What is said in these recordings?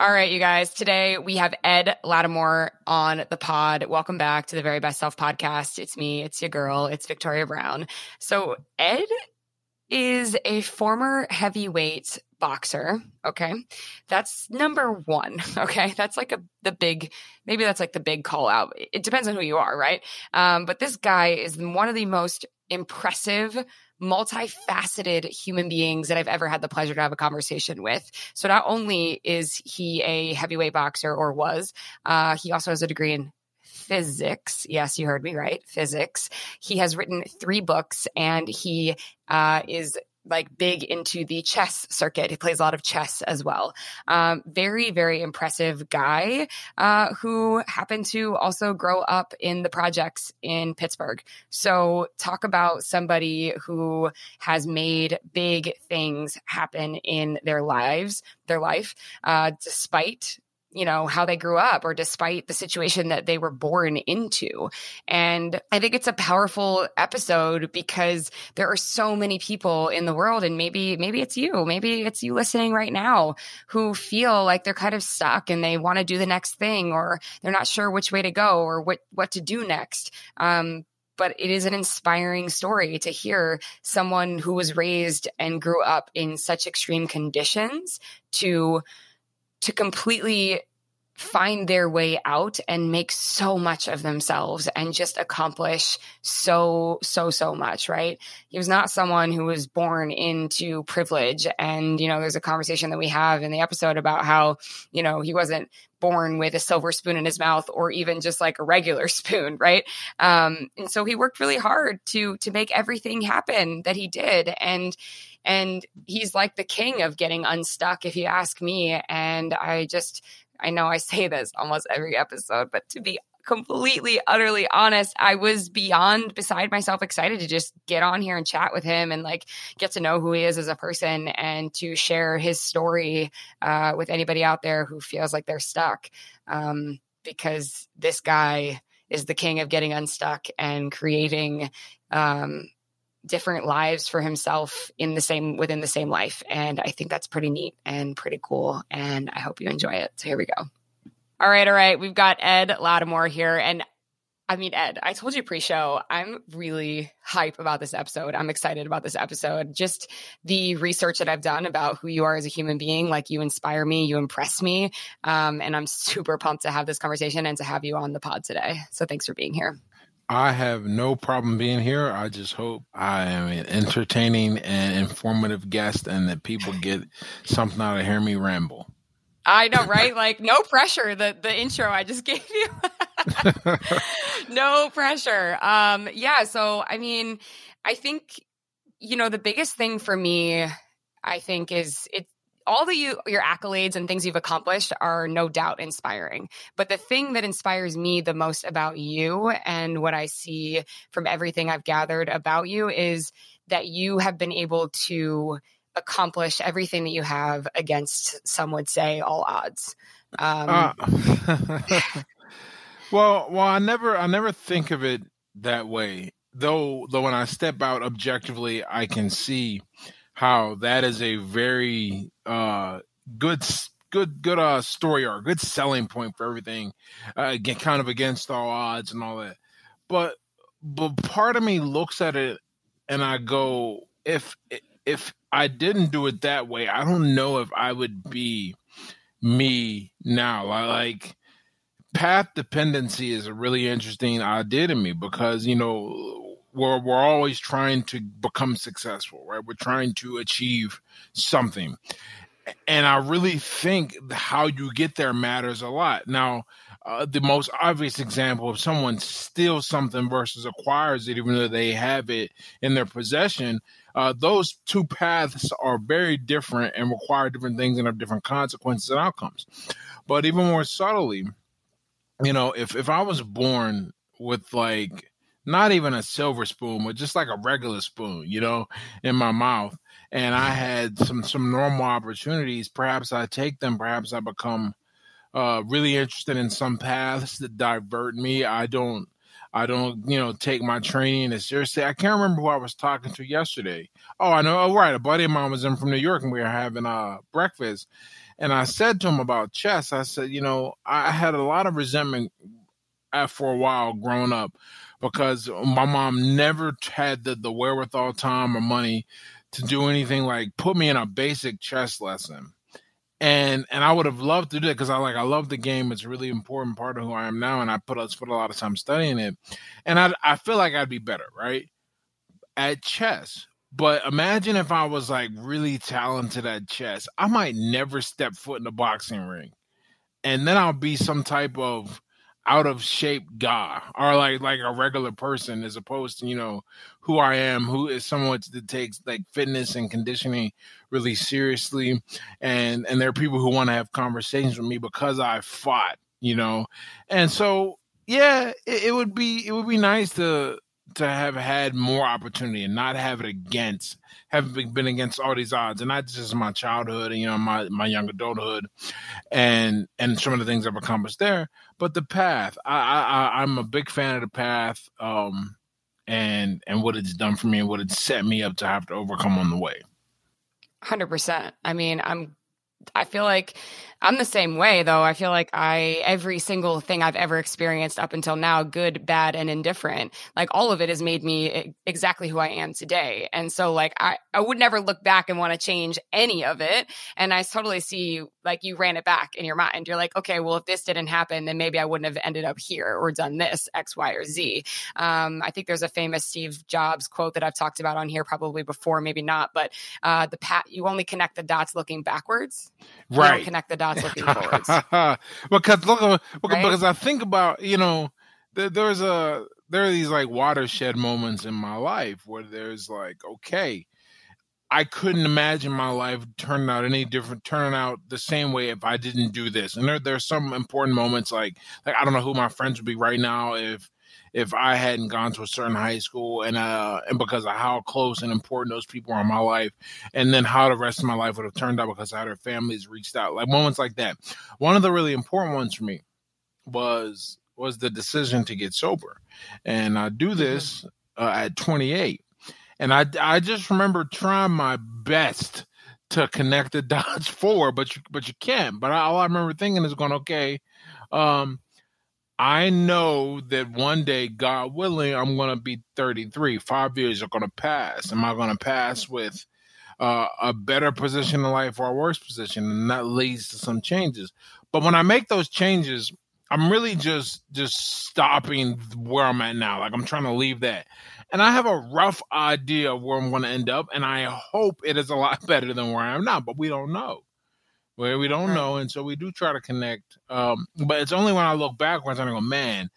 All right, you guys. Today we have Ed Latimore on the pod. Welcome back to the Very Best Self podcast. It's me, it's your girl, it's Victoria Brown. So, Ed is a former heavyweight boxer. Okay. That's number one. Okay. That's like a, the big, maybe that's like the big call out. It depends on who you are, right? Um, but this guy is one of the most impressive multifaceted human beings that I've ever had the pleasure to have a conversation with. So not only is he a heavyweight boxer or was, uh, he also has a degree in physics. Yes, you heard me right. Physics. He has written three books and he uh, is like big into the chess circuit. He plays a lot of chess as well. Um, very, very impressive guy uh, who happened to also grow up in the projects in Pittsburgh. So, talk about somebody who has made big things happen in their lives, their life, uh, despite you know how they grew up or despite the situation that they were born into. And i think it's a powerful episode because there are so many people in the world and maybe maybe it's you maybe it's you listening right now who feel like they're kind of stuck and they want to do the next thing or they're not sure which way to go or what what to do next. Um, but it is an inspiring story to hear someone who was raised and grew up in such extreme conditions to to completely find their way out and make so much of themselves and just accomplish so so so much right? He was not someone who was born into privilege. And you know there's a conversation that we have in the episode about how you know he wasn't born with a silver spoon in his mouth or even just like a regular spoon right? Um and so he worked really hard to to make everything happen that he did. And and he's like the king of getting unstuck if you ask me. And i just I know I say this almost every episode, but to be completely utterly honest i was beyond beside myself excited to just get on here and chat with him and like get to know who he is as a person and to share his story uh, with anybody out there who feels like they're stuck. Um, because this guy is the king of getting unstuck and creating um, different lives for himself in the same within the same life. And i think that's pretty neat and pretty cool. And i hope you enjoy it. So here we go. All right all right. We've got ed latimore here. And i mean ed i told you pre-show i'm really hype about this episode. I'm excited about this episode. Just the research that i've done about who you are as a human being like you inspire me you impress me. Um, and i'm super pumped to have this conversation and to have you on the pod today. So thanks for being here I have no problem being here. I just hope I am an entertaining and informative guest and that people get something out of hearing me ramble. I know, right? like no pressure. The the intro I just gave you. no pressure. Um yeah, so I mean, I think you know the biggest thing for me I think is it all the you, your accolades and things you've accomplished are no doubt inspiring. But the thing that inspires me the most about you and what I see from everything I've gathered about you is that you have been able to accomplish everything that you have against some would say all odds. Um, uh, well, well, I never, I never think of it that way. Though, though, when I step out objectively, I can see how that is a very uh, good good good uh story or good selling point for everything uh, kind of against all odds and all that. But but part of me looks at it and i go if if i didn't do it that way i don't know if i would be me now. Like path dependency is a really interesting idea to me because you know we're we're always trying to become successful, right? We're trying to achieve something. And I really think how you get there matters a lot. Now, uh, the most obvious example of someone steals something versus acquires it, even though they have it in their possession, uh, those two paths are very different and require different things and have different consequences and outcomes. But even more subtly, you know, if if I was born with like not even a silver spoon, but just like a regular spoon, you know, in my mouth, and I had some some normal opportunities, perhaps I take them, perhaps I become uh, really interested in some paths that divert me. I don't I don't, you know, take my training as seriously. I can't remember who I was talking to yesterday. Oh, I know. Oh, right. A buddy of mine was in from New York and we were having uh breakfast. And I said to him about chess, I said, you know, I had a lot of resentment for a while growing up because my mom never had the, the wherewithal time or money to do anything like put me in a basic chess lesson and and I would have loved to do it because I like I love the game. It's a really important part of who I am now, and I put us put a lot of time studying it. And I I feel like I'd be better right at chess. But imagine if I was like really talented at chess, I might never step foot in the boxing ring, and then I'll be some type of out of shape guy or like like a regular person as opposed to you know who I am who is someone that takes like fitness and conditioning really seriously. And and there are people who want to have conversations with me because I fought you know? And so yeah it, it would be it would be nice to to have had more opportunity and not have it against having been against all these odds. And not just my childhood and you know my my young adulthood and and some of the things I've accomplished there but the path. I, I I'm a big fan of the path um and and what it's done for me and what it's set me up to have to overcome on the way. 100% I mean I'm I feel like I'm the same way though. I feel like I every single thing I've ever experienced up until now, good, bad, and indifferent, like all of it has made me exactly who I am today. And so like I, I would never look back and want to change any of it. And I totally see you like you ran it back in your mind. You're like, okay, well, if this didn't happen, then maybe I wouldn't have ended up here or done this, X, Y, or Z. Um, I think there's a famous Steve Jobs quote that I've talked about on here probably before, maybe not, but uh, the pat you only connect the dots looking backwards. Right. connect the dots looking forwards. because look, uh, look right? because I think about you know there, there's a there are these like watershed moments in my life where there's like okay I couldn't imagine my life turning out any different, turning out the same way if I didn't do this. And there, there's some important moments like, like I don't know who my friends would be right now if, if I hadn't gone to a certain high school and uh and because of how close and important those people are in my life, and then how the rest of my life would have turned out because how their families reached out, like moments like that. One of the really important ones for me was was the decision to get sober, and I do mm-hmm. this uh, at 28 and I I just remember trying my best to connect the dots forward, but you but you can't. But I, all I remember thinking is going, okay, um, I know that one day, God willing, I'm going to be 33. Five years are going to pass. Am I going to pass with uh, a better position in life or a worse position? And that leads to some changes. But when I make those changes, I'm really just just stopping where I'm at now. Like I'm trying to leave that and I have a rough idea of where I'm going to end up, and I hope it is a lot better than where I am now. But we don't know. Where we don't right. know, and so we do try to connect. Um, but it's only when I look backwards and I go, man,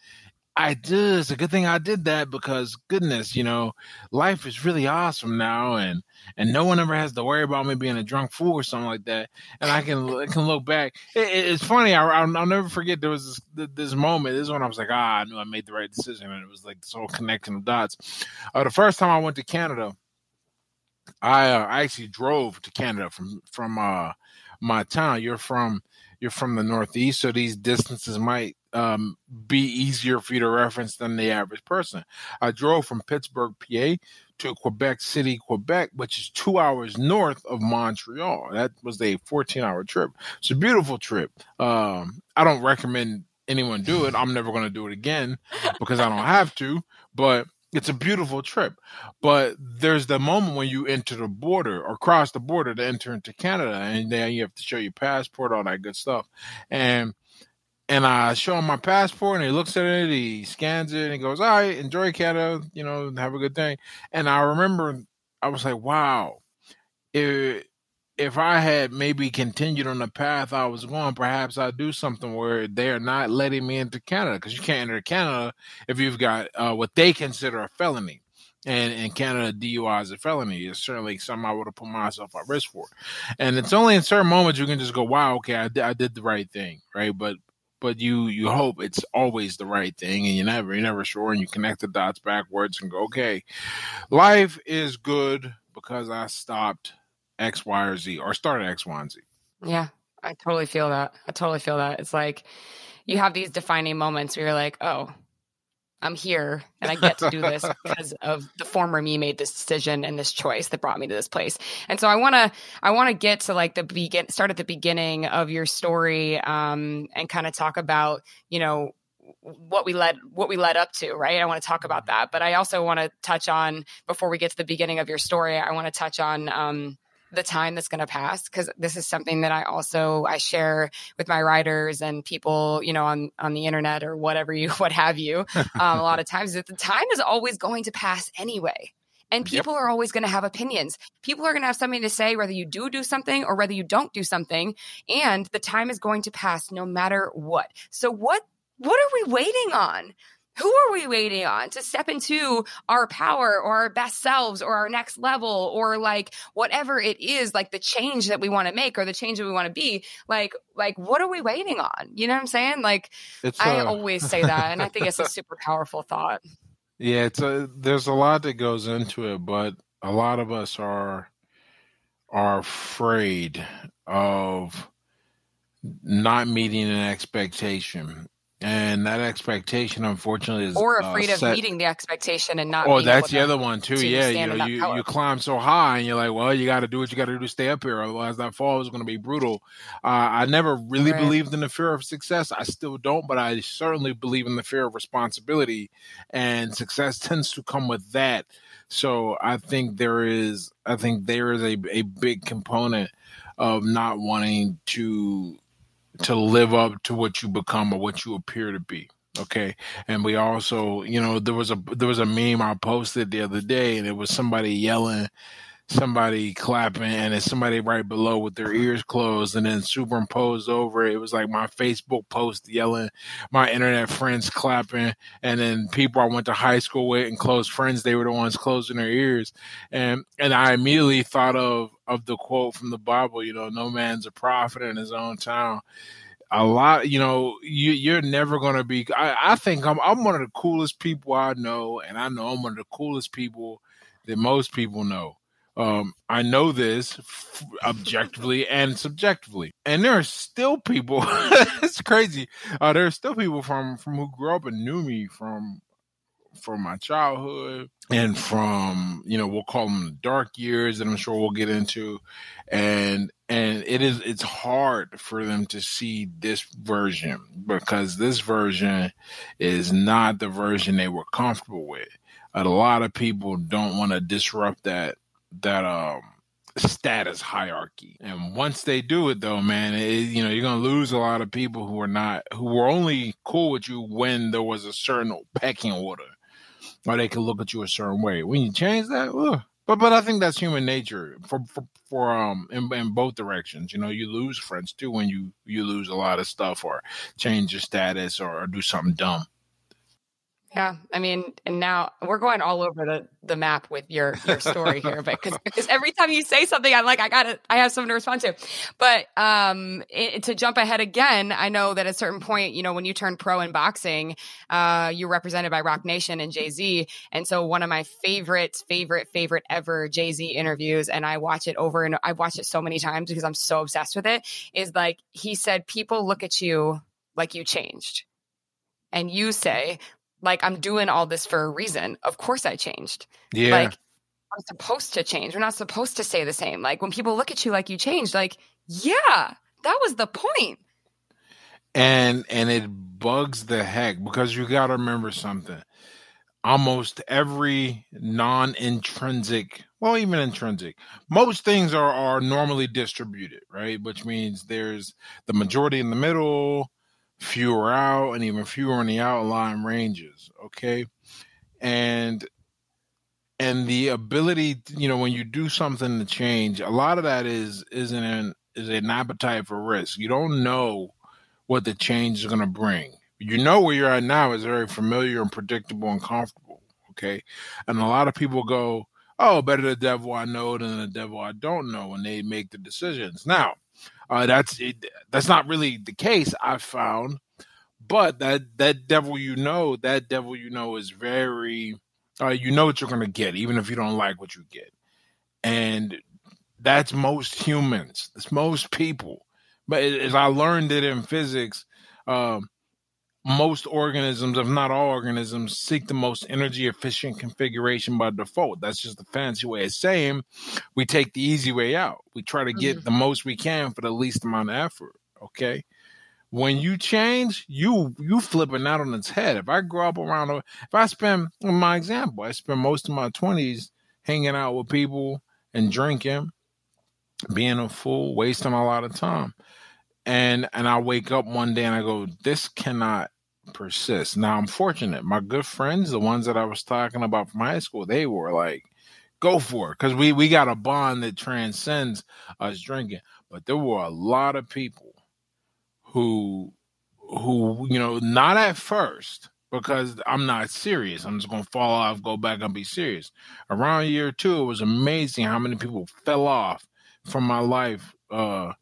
I did. It's a good thing I did that because goodness, you know, life is really awesome now, and and no one ever has to worry about me being a drunk fool or something like that. And I can I can look back. It, it's funny. I, will never forget there was this, this moment. This is when I was like, ah, I knew I made the right decision, and it was like this whole connecting of dots. Uh, the first time I went to Canada, I uh, I actually drove to Canada from from uh, my town. You're from you're from the Northeast, so these distances might um, be easier for you to reference than the average person. I drove from Pittsburgh, PA to Quebec City, Quebec, which is two hours north of Montreal. That was a 14 hour trip. It's a beautiful trip. Um, I don't recommend anyone do it. I'm never going to do it again because I don't have to, but it's a beautiful trip. But there's the moment when you enter the border or cross the border to enter into Canada, and then you have to show your passport, all that good stuff. And and I show him my passport, and he looks at it, he scans it, and he goes, "All right, enjoy Canada, you know, have a good day." And I remember, I was like, "Wow, if if I had maybe continued on the path I was going, perhaps I'd do something where they're not letting me into Canada because you can't enter Canada if you've got uh, what they consider a felony." and in Canada, DUI is a felony. It's certainly something I would have put myself at risk for. And it's only in certain moments you can just go, "Wow, okay, I, I did the right thing," right? But but you you hope it's always the right thing, and you never you're never sure, and you connect the dots backwards and go, okay, life is good because I stopped X, Y, or Z, or start at X, Y, and Z. Yeah, I totally feel that. I totally feel that. It's like you have these defining moments where you're like, oh, I'm here and I get to do this because of the former me made this decision and this choice that brought me to this place. And so I want to I want to get to like the begin start at the beginning of your story um, and kind of talk about, you know, what we led what we led up to, right? I want to talk about that, but I also want to touch on before we get to the beginning of your story, I want to touch on um, the time that's going to pass because this is something that I also I share with my writers and people you know on on the internet or whatever you what have you. Um, a lot of times that the time is always going to pass anyway and people yep. are always going to have opinions. People are going to have something to say whether you do do something or whether you don't do something and the time is going to pass no matter what. So what what are we waiting on who are we waiting on to step into our power or our best selves or our next level or like whatever it is like the change that we want to make or the change that we want to be? Like like what are we waiting on? You know what i'm saying? Like it's, uh... i always say that and i think it's a super powerful thought. Yeah it's a there's a lot that goes into it but a lot of us are are afraid of not meeting an expectation and that expectation, unfortunately, is or uh, afraid uh, of meeting the expectation and not. Oh, that's the other one too. To yeah, you know, you, you climb so high, and you're like, well, you got to do what you got to do to stay up here, otherwise that fall is going to be brutal. Uh, I never really right. believed in the fear of success. I still don't, but I certainly believe in the fear of responsibility, and success tends to come with that. So I think there is, I think there is a a big component of not wanting to to live up to what you become or what you appear to be. Okay. And we also, you know, there was a there was a meme I posted the other day and it was somebody yelling, somebody clapping, and it's somebody right below with their ears closed and then superimposed over it. Was like my Facebook post yelling, my internet friends clapping, and then people I went to high school with and close friends, they were the ones closing their ears. And and I immediately thought of of the quote from the Bible, you know, no man's a prophet in his own town. A lot, you know, you, you're never going to be. I, I think I'm, I'm one of the coolest people I know, and I know I'm one of the coolest people that most people know. Um, I know this objectively and subjectively, and there are still people. it's crazy. Uh, there are still people from from who grew up and knew me from from my childhood and from you know we'll call them the dark years that I'm sure we'll get into and and it is it's hard for them to see this version because this version is not the version they were comfortable with a lot of people don't want to disrupt that that um status hierarchy. And once they do it though, man, it, you know, you're going to lose a lot of people who are not who were only cool with you when there was a certain pecking order or they could look at you a certain way. When you change that, ugh. but but I think that's human nature for for, for um in, in, both directions. You know, you lose friends too when you you lose a lot of stuff or change your status or, or do something dumb. Yeah, I mean, and now we're going all over the, the map with your your story here, but because every time you say something, I'm like, I got to, I have something to respond to. But um, it, to jump ahead again, I know that at a certain point, you know, when you turned pro in boxing, uh, you're represented by Roc Nation and Jay Z, and so one of my favorite, favorite, favorite ever Jay Z interviews, and I watch it over and I've watched it so many times because I'm so obsessed with it. Is like he said, people look at you like you changed and you say, like I'm doing all this for a reason. Of course I changed. Yeah. Like I'm supposed to change. We're not supposed to stay the same. Like when people look at you like you changed, like, yeah, that was the point. And and it bugs the heck because you gotta remember something. Almost every non-intrinsic, well, even intrinsic, most things are are normally distributed, right? Which means there's the majority in the middle, fewer out and even fewer in the outline ranges okay? And and the ability you know when you do something to change a lot of that is isn't an is an appetite for risk. You don't know what the change is going to bring. You know where you're at now is very familiar and predictable and comfortable okay? And a lot of people go oh better the devil i know than the devil i don't know when they make the decisions. Now uh, that's it, that's not really the case. I've found but that that devil you know, that devil you know is very uh, you know what you're gonna get, even if you don't like what you get. And that's most humans. That's most people. But as I learned it in physics, um, most organisms, if not all organisms, seek the most energy efficient configuration by default. That's just a fancy way of saying we take the easy way out. We try to get mm-hmm. the most we can for the least amount of effort. Okay. When you change, you you flipping out on its head. If I grow up around, if I spend, my example, I spend most of my twenties hanging out with people and drinking, being a fool, wasting a lot of time and and I wake up one day and I go, this cannot persist. Now I'm fortunate. My good friends, the ones that I was talking about from high school, they were like, go for it. Cause we, we got a bond that transcends us drinking. But there were a lot of people who who, you know, not at first, because I'm not serious. I'm just gonna fall off, go back and be serious. Around year two, it was amazing how many people fell off from my life uh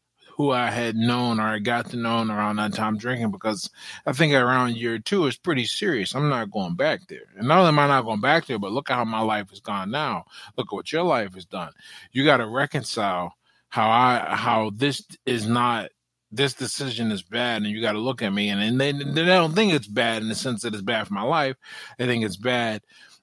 who I had known or I got to know around that time drinking because I think around year two it's pretty serious. I'm not going back there. And not only am I not going back there, but look at how my life has gone now. Look at what your life has done. You got to reconcile how I how this is not this decision is bad and you got to look at me and, and they, they don't think it's bad in the sense that it's bad for my life. They think it's bad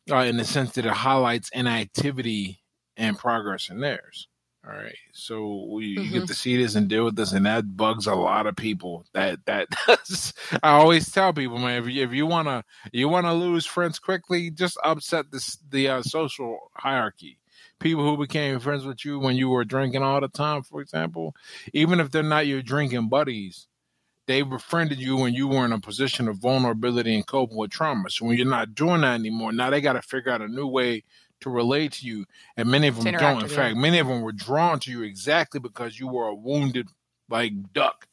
uh, in the sense that it highlights inactivity and progress in theirs. All right. So we mm-hmm. get to see this and deal with this, and that bugs a lot of people. That that does. I always tell people, man, if you if you wanna you wanna lose friends quickly, just upset this the uh, social hierarchy. People who became friends with you when you were drinking all the time, for example, even if they're not your drinking buddies, they befriended you when you were in a position of vulnerability and coping with trauma. So when you're not doing that anymore, now they got to figure out a new way to relate to you, and many of them don't. In fact, many of them were drawn to you exactly because you were a wounded like duck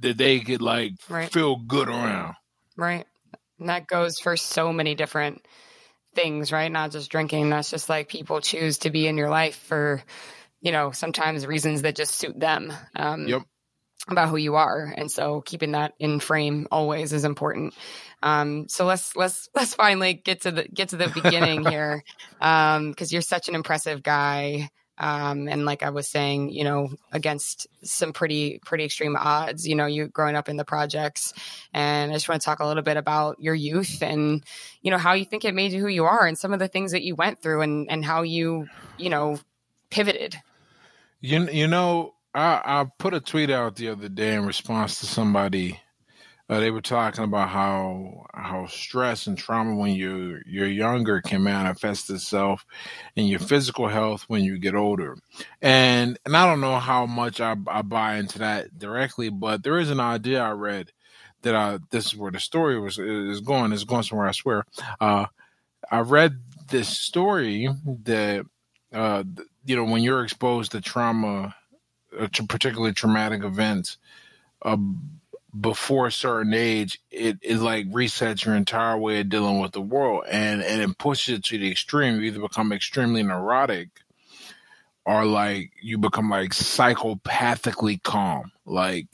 that they could like right. feel good around. Right, and that goes for so many different things, right? Not just drinking. That's just like people choose to be in your life for, you know, sometimes reasons that just suit them. Um, yep about who you are and so keeping that in frame always is important um, so let's let's let's finally get to the get to the beginning here um, because you're such an impressive guy um, and like I was saying, you know, against some pretty pretty extreme odds. You know, you growing up in the projects, and I just want to talk a little bit about your youth and you know how you think it made you who you are, and some of the things that you went through, and and how you you know pivoted. You you know I, I put a tweet out the other day in response to somebody. Uh, they were talking about how how stress and trauma when you you're younger can manifest itself in your physical health when you get older, and and I don't know how much I, I buy into that directly, but there is an idea I read that I this is where the story was is going is going somewhere I swear. Uh, I read this story that uh, you know when you're exposed to trauma a particularly traumatic event uh, before a certain age, it, it like resets your entire way of dealing with the world and, and it pushes it to the extreme. You either become extremely neurotic or like you become like psychopathically calm. Like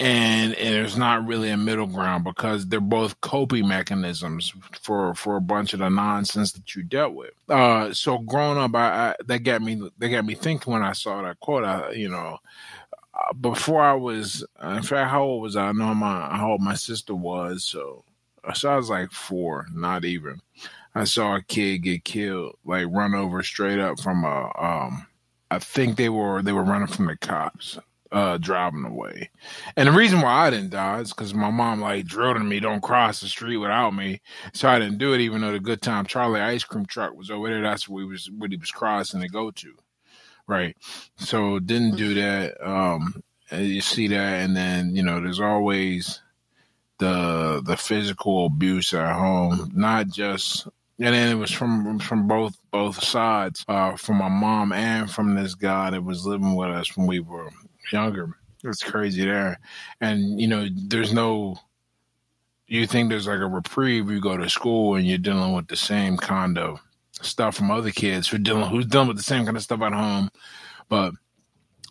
and, there's not really a middle ground because they're both coping mechanisms for for a bunch of the nonsense that you dealt with. Uh, so growing up, I, I that got me that got me thinking when I saw that quote. I you know uh, before I was in fact how old was I? I know my how old my sister was. So so I was like four, not even. I saw a kid get killed, like run over straight up from a um. I think they were they were running from the cops uh, driving away. And the reason why I didn't die is because my mom like drilled in me, don't cross the street without me. So I didn't do it, even though the Good Time Charlie ice cream truck was over there. That's where he was, what he was crossing to go to. Right. So didn't do that. Um, you see that, and then you know, there's always the the physical abuse at home, not just and then it was from from both both sides, uh, from my mom and from this guy that was living with us when we were younger. It's crazy there. And, you know, there's no, you think there's like a reprieve. You go to school and you're dealing with the same kind of stuff from other kids who dealing, who's dealing with the same kind of stuff at home, but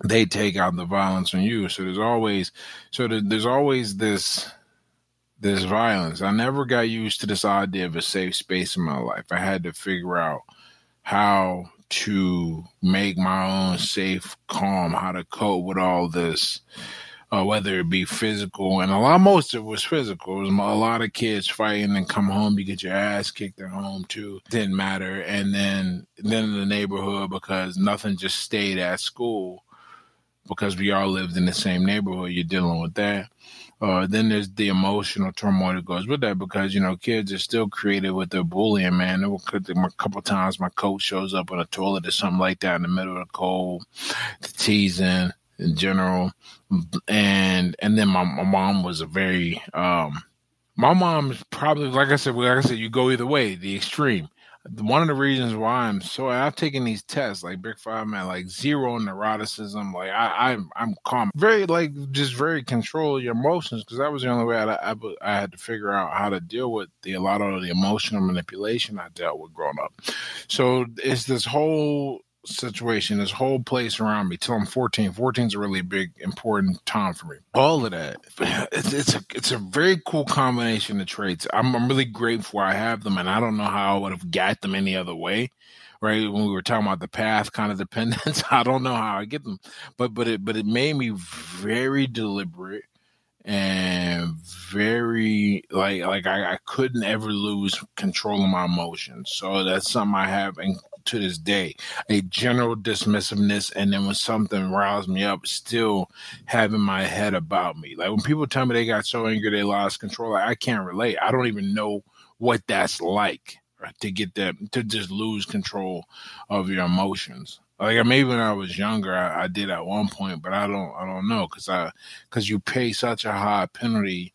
they take out the violence on you. So there's always, so there's always this, this violence. I never got used to this idea of a safe space in my life. I had to figure out how to make my own safe calm, how to cope with all this, uh, whether it be physical and a lot, most of it was physical. It was a lot of kids fighting and come home, you get your ass kicked at home too. Didn't matter. And then, then in the neighborhood because nothing just stayed at school because we all lived in the same neighborhood. You're dealing with that. Uh, then there's the emotional turmoil that goes with that because you know kids are still creative with their bullying. Man, there were a couple times my coach shows up on a toilet or something like that in the middle of the cold, the teasing in general, and and then my, my mom was a very um, my mom is probably like I said, like I said, you go either way, the extreme one of the reasons why I'm so I've taken these tests like Big Five man, like zero neuroticism. Like I, I'm I'm calm, very like just very control your emotions because that was the only way I, I, I had to figure out how to deal with the a lot of the emotional manipulation I dealt with growing up. So it's this whole situation, this whole place around me till I'm 14. 14 is a really big, important time for me. All of that, it's, it's a it's a very cool combination of traits. I'm, I'm really grateful I have them, and I don't know how I would have got them any other way. Right when we were talking about the path kind of dependence, I don't know how I get them, but but it but it made me very deliberate and very like like I, I couldn't ever lose control of my emotions. So that's something I have and to this day. A general dismissiveness and then when something riles me up, still having my head about me. Like when people tell me they got so angry they lost control, like, I can't relate. I don't even know what that's like right, to get that to just lose control of your emotions. Like maybe when I was younger, I, I did at one point, but I don't, I don't know, because I, because you pay such a high penalty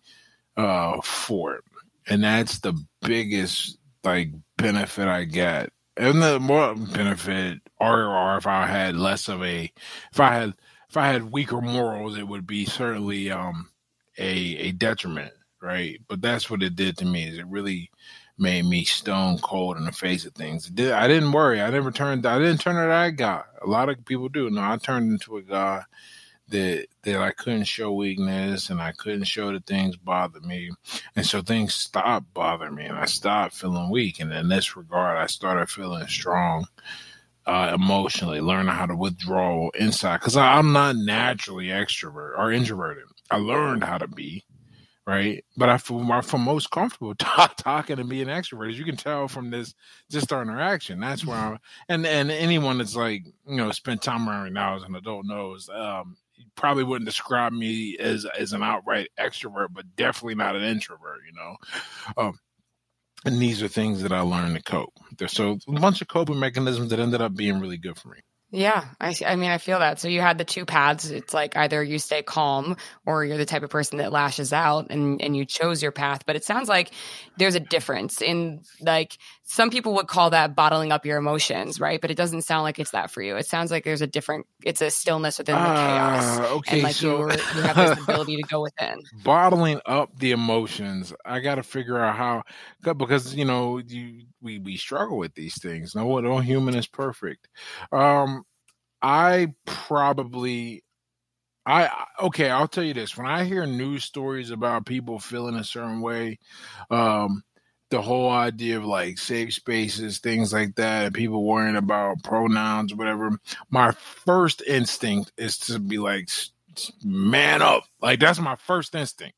uh, for it, and that's the biggest like benefit I get. And the more benefit, or or if I had less of a, if I had if I had weaker morals, it would be certainly um a a detriment, right? But that's what it did to me. Is it really made me stone cold in the face of things. Did, I didn't worry. I never turned. I didn't turn to that guy. A lot of people do. No, I turned into a guy that that I couldn't show weakness and I couldn't show that things bothered me, and so things stopped bothering me, and I stopped feeling weak. And in this regard, I started feeling strong. Uh, emotionally, learning how to withdraw inside because I'm not naturally extrovert or introverted. I learned how to be, right? But I feel, I feel most comfortable talk, talking and being extrovert. As you can tell from this, just our interaction. That's where I'm, and and anyone that's like you know spent time around me now as an adult knows. Um, probably wouldn't describe me as as an outright extrovert, but definitely not an introvert. You know. Um, and these are things that I learned to cope. There's so a bunch of coping mechanisms that ended up being really good for me. Yeah, I, I mean, I feel that. So you had the two paths. It's like either you stay calm or you're the type of person that lashes out and, and you chose your path. But it sounds like there's a difference in like some people would call that bottling up your emotions, right? But it doesn't sound like it's that for you. It sounds like there's a different, it's a stillness within the uh, chaos. Okay, and like so you, you have this ability to go within. Bottling up the emotions. I got to figure out how, because, you know, you, we, we struggle with these things. No, no human is perfect. Um, I probably I okay, I'll tell you this. When I hear news stories about people feeling a certain way, um, the whole idea of like safe spaces, things like that, people worrying about pronouns, whatever, my first instinct is to be like, man up. Like that's my first instinct.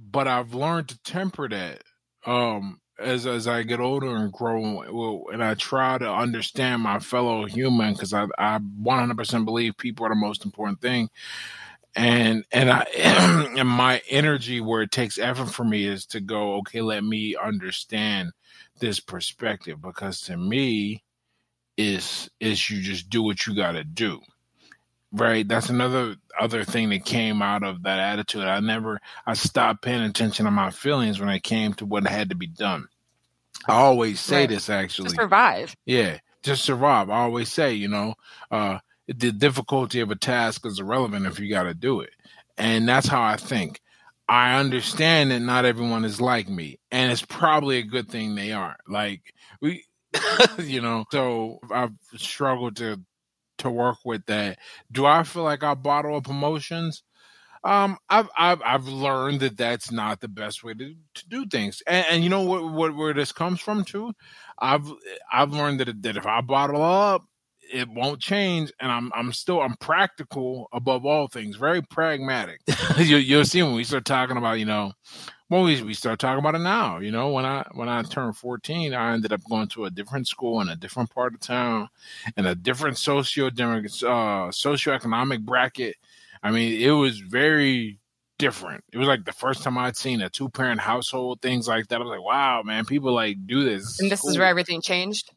But I've learned to temper that. Um, as as I get older and grow, and I try to understand my fellow human, because I I 100% believe people are the most important thing, and and I and my energy where it takes effort for me is to go, okay, let me understand this perspective, because to me, is is you just do what you got to do right that's another other thing that came out of that attitude. I never i stopped paying attention to my feelings when it came to what had to be done. I always say right. this actually. to survive. Yeah just survive. I always say you know uh the difficulty of a task is irrelevant if you got to do it. And that's how i think. I understand that not everyone is like me and it's probably a good thing they aren't like we you know so i've struggled to to work with that. Do I feel like I bottle up emotions? Um, I've I've I've learned that that's not the best way to, to do things, and, and you know what, what where this comes from too. I've I've learned that that if I bottle up, it won't change, and I'm I'm still I'm practical above all things, very pragmatic. you, you'll see when we start talking about you know well, we, we start talking about it now. You know, when I when I turned 14, I ended up going to a different school in a different part of town, in a different socio uh, socioeconomic bracket. I mean, it was very different. It was like the first time I'd seen a two parent household, things like that. I was like, wow, man, people like do this. And this cool. is where everything changed.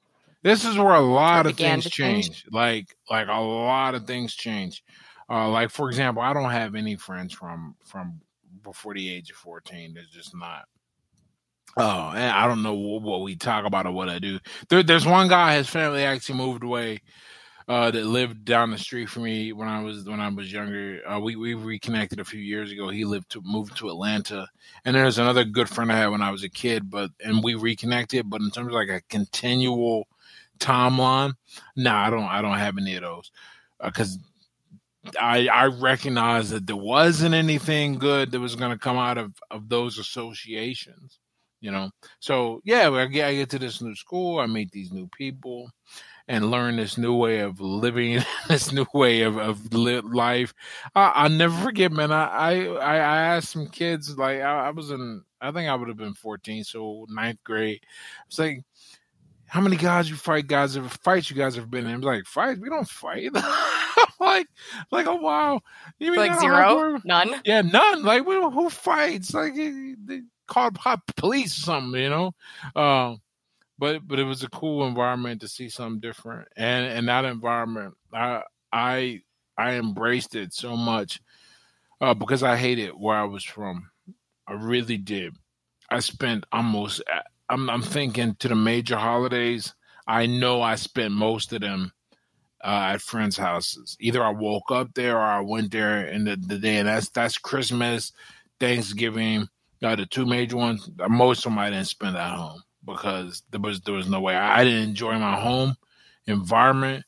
This is where a lot of things change. change. Like like a lot of things change. Uh, like for example, I don't have any friends from from before the age of fourteen. There's just not. Oh, and I don't know what we talk about or what I do. There, there's one guy, his family actually moved away uh, that lived down the street from me when I was when I was younger. Uh, we we reconnected a few years ago. He lived to moved to Atlanta, and there's another good friend I had when I was a kid. But and we reconnected. But in terms of like a continual timeline, no, nah, I don't I don't have any of those because. Uh, I I recognize that there wasn't anything good that was going to come out of of those associations, you know. So yeah, I get I get to this new school, I meet these new people, and learn this new way of living, this new way of, of life. I, I'll never forget, man. I, I, I asked some kids, like, I, I was in, I think I would have been 14, so ninth grade. It's like, how many guys you fight, guys ever fights you guys ever been in? I'm like, fight? We don't fight. like, like, oh wow, you mean like zero, none? Yeah, none. Like, who fights? Like, they called police or something, you know? Um, but but it was a cool environment to see something different, and and that environment, I I I embraced it so much uh, because I hated where I was from. I really did. I spent almost. I'm I'm thinking to the major holidays. I know I spent most of them uh, at friends' houses. Either I woke up there or I went there in the, the day, and that's that's Christmas, Thanksgiving, uh, the two major ones. Most of them I didn't spend at home because there was there was no way. I, I didn't enjoy my home environment,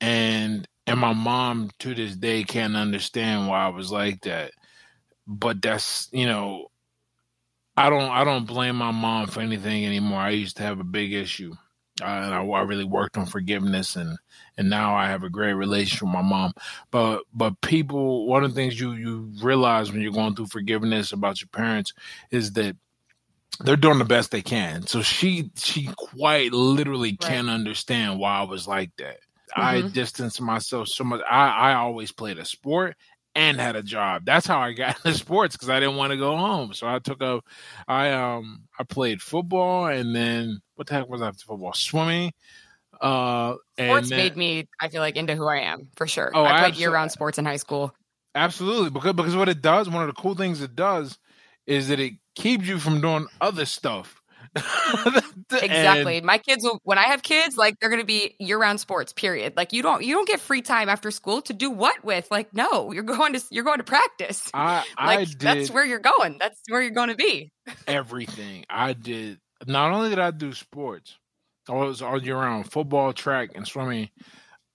and and my mom to this day can't understand why I was like that. But that's you know, I don't I don't blame my mom for anything anymore. I used to have a big issue. Uh, and I, I, really worked on forgiveness and and now I have a great relationship with my mom. But but people, one of the things you you realize when you're going through forgiveness about your parents is that they're doing the best they can. So she she quite literally right. can't understand why I was like that. Mm-hmm. I distanced myself so much. I, I always played a sport and had a job. That's how I got into sports because I didn't want to go home. So I took a I um I played football and then what the heck was after football? Swimming. Uh sports then, made me I feel like into who I am for sure. Oh, I played year round sports in high school. Absolutely. Because because what it does, one of the cool things it does is that it keeps you from doing other stuff. exactly. And, My kids will when I have kids, like they're gonna be year round sports, period. Like you don't you don't get free time after school to do what with? Like, no, you're going to you're going to practice. I, I like that's where you're going. That's where you're gonna be. everything. I did not only did I do sports, I was all year round football, track, and swimming.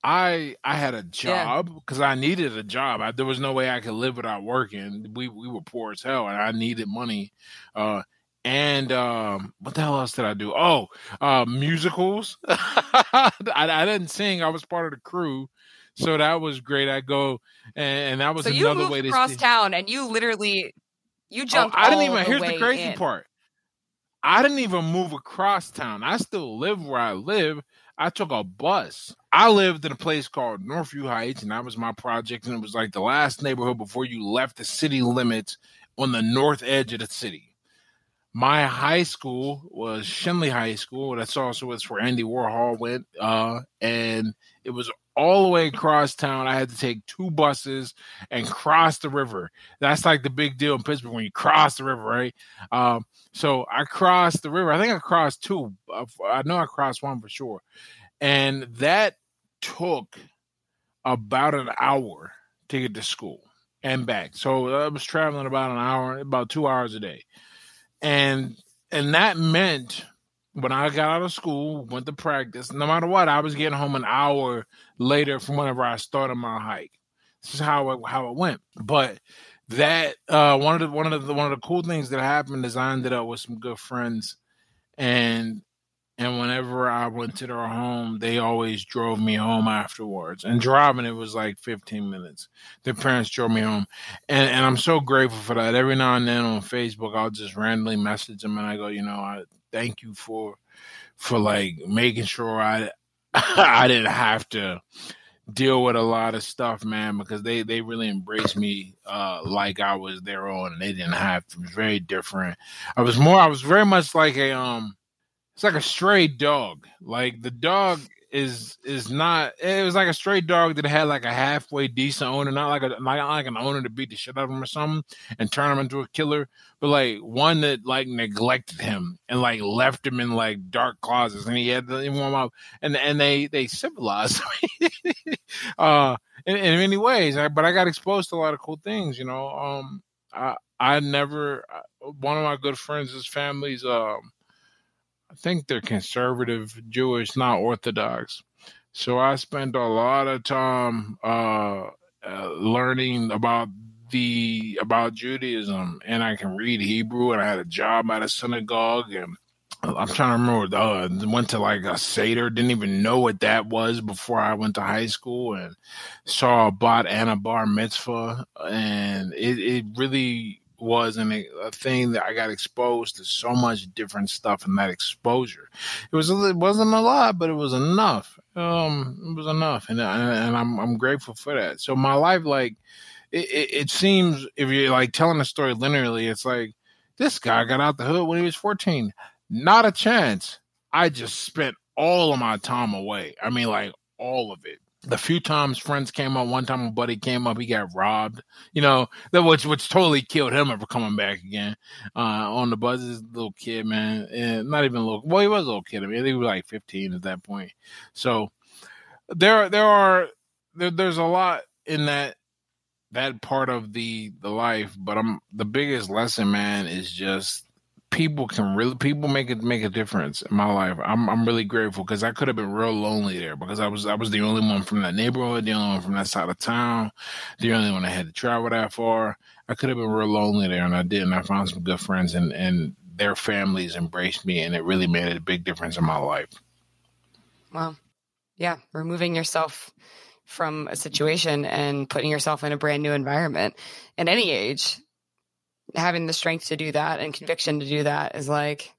I I had a job because yeah. I needed a job. I, there was no way I could live without working. We we were poor as hell, and I needed money. Uh, and um, what the hell else did I do? Oh, uh, musicals. I, I, didn't sing. I was part of the crew, so that was great. I go, and, and that was so another way to cross town, and you literally you oh, jumped. Oh, I didn't even. The here's the crazy in. part. I didn't even move across town. I still live where I live. I took a bus. I lived in a place called Northview Heights, and that was my project. And it was like the last neighborhood before you left the city limits on the north edge of the city. My high school was Schenley High School. That's also where Andy Warhol went. Uh, and it was all the way across town. I had to take two buses and cross the river. That's like the big deal in Pittsburgh when you cross the river, right? Um, so I crossed the river. I think I crossed two. I know I crossed one for sure. And that took about an hour to get to school and back. So I was traveling about an hour, about two hours a day. And and that meant when I got out of school, went to practice, no matter what, I was getting home an hour later from whenever I started my hike. This is how it, how it went. But that uh, one of the one of the one of the cool things that happened is I ended up with some good friends, and and whenever I went to their home, they always drove me home afterwards. And driving it was like 15 minutes. Their parents drove me home, and and I'm so grateful for that. Every now and then on Facebook, I'll just randomly message them and I go, you know, I thank you for for like making sure I I didn't have to deal with a lot of stuff, man, because they they really embraced me uh like I was their own and they didn't have to. It was very different. I was more I was very much like a um it's like a stray dog. Like the dog is is not. It was like a stray dog that had like a halfway decent owner, not like a not like an owner to beat the shit out of him or something and turn him into a killer, but like one that like neglected him and like left him in like dark closets, and he had to warm up, and and they they civilized uh, in, in many ways. But I got exposed to a lot of cool things, you know. Um, I I never one of my good friends' his family's um I think they're conservative Jewish, not Orthodox. So I spent a lot of time uh, uh, learning about the about Judaism, and I can read Hebrew, and I had a job at a synagogue, and I'm trying to remember. Uh, went to like a seder, didn't even know what that was before I went to high school, and saw a bat and a bar mitzvah, and it, it really was an, a thing that I got exposed to so much different stuff in that exposure. It was it wasn't a lot, but it was enough. Um, it was enough, and and I'm I'm grateful for that. So my life, like, it, it, it seems if you're like telling a story linearly, it's like this guy got out the hood when he was 14. Not a chance. I just spent all of my time away. I mean, like all of it the few times friends came up, one time a buddy came up, he got robbed. You know, that which which totally killed him ever coming back again. Uh, on the this little kid, man, and not even little. Well, he was a little kid. I mean, he was like 15 at that point. So there, there are there, there's a lot in that that part of the the life. But I'm the biggest lesson, man, is just people can really people make it make a difference in my life. I'm I'm really grateful because I could have been real lonely there because I was I was the only one from that neighborhood, the only one from that side of town, the only one that had to travel that far. I could have been real lonely there, and I did. And I found some good friends, and and their families embraced me, and it really made a big difference in my life. Wow, yeah, removing yourself from a situation and putting yourself in a brand new environment at any age having the strength to do that and conviction to do that is like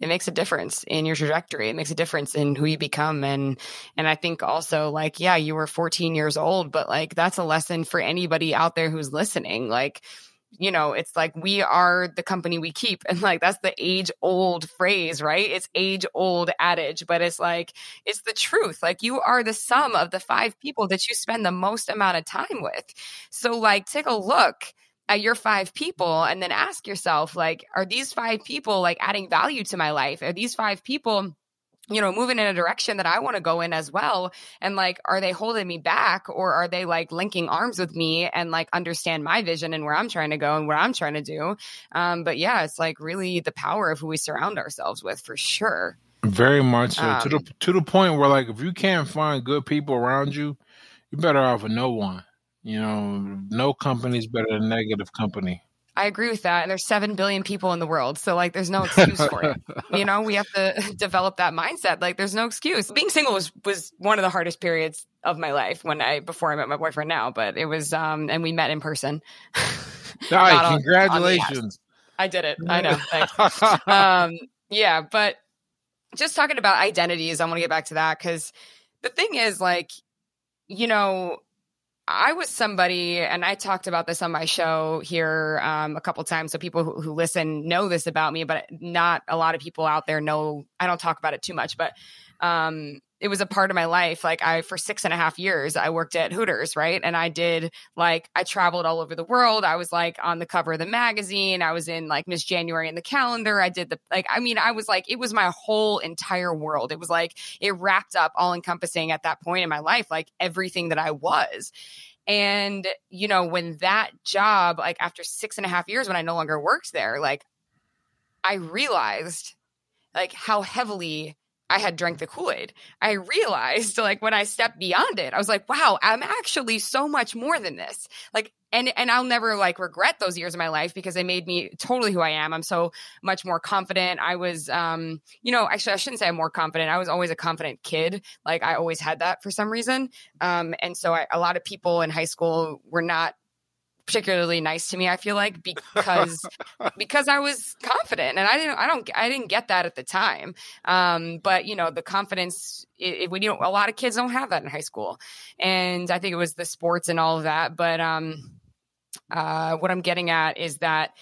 it makes a difference in your trajectory. It makes a difference in who you become. And and i think also like yeah you were 14 years old but like that's a lesson for anybody out there who's listening. Like you know it's like we are the company we keep. And like that's the age old phrase right? It's age old adage but it's like it's the truth. Like you are the sum of the five people that you spend the most amount of time with. So like take a look at your five people and then ask yourself like are these five people like adding value to my life? Are these five people you know moving in a direction that i want to go in as well? And like are they holding me back or are they like linking arms with me and like understand my vision and where i'm trying to go and what i'm trying to do? Um but yeah it's like really the power of who we surround ourselves with for sure. Very much so. Um, to the um, to the point where like if you can't find good people around you you're better off with no one you know, no company is better than negative company. I agree with that. And there's 7 billion people in the world. So, like, there's no excuse for it. You know, we have to develop that mindset. Like, there's no excuse. Being single was, was one of the hardest periods of my life when I, before I met my boyfriend now, but it was, um, and we met in person. Hi, congratulations. On, on I did it. I know. Um, yeah. But just talking about identities, I want to get back to that because the thing is, like, you know, I was somebody, and I talked about this on my show here um, a couple times. So people who, who, listen know this about me, but not a lot of people out there know. I don't talk about it too much, but um, it was a part of my life. Like I, for six and a half years, I worked at Hooters, right? And I did like, I traveled all over the world. I was like on the cover of the magazine. I was in like Miss January in the calendar. I did the, like, I mean, I was like, it was my whole entire world. It was like, it wrapped up all encompassing at that point in my life, like everything that I was. And, you know, when that job, like after six and a half years, when I no longer worked there, like I realized like how heavily I had drank the Kool Aid. I realized, like, when I stepped beyond it, I was like, wow, I'm actually so much more than this. Like, and and I'll never like regret those years of my life because they made me totally who I am. I'm so much more confident. I was, um, you know, actually, I shouldn't say I'm more confident. I was always a confident kid. Like, I always had that for some reason. Um, and so I, a lot of people in high school were not particularly nice to me i feel like because because i was confident and i didn't i don't i didn't get that at the time. Um, but you know the confidence it, it, you know a lot of kids don't have that in high school and i think it was the sports and all of that but um uh what i'm getting at is that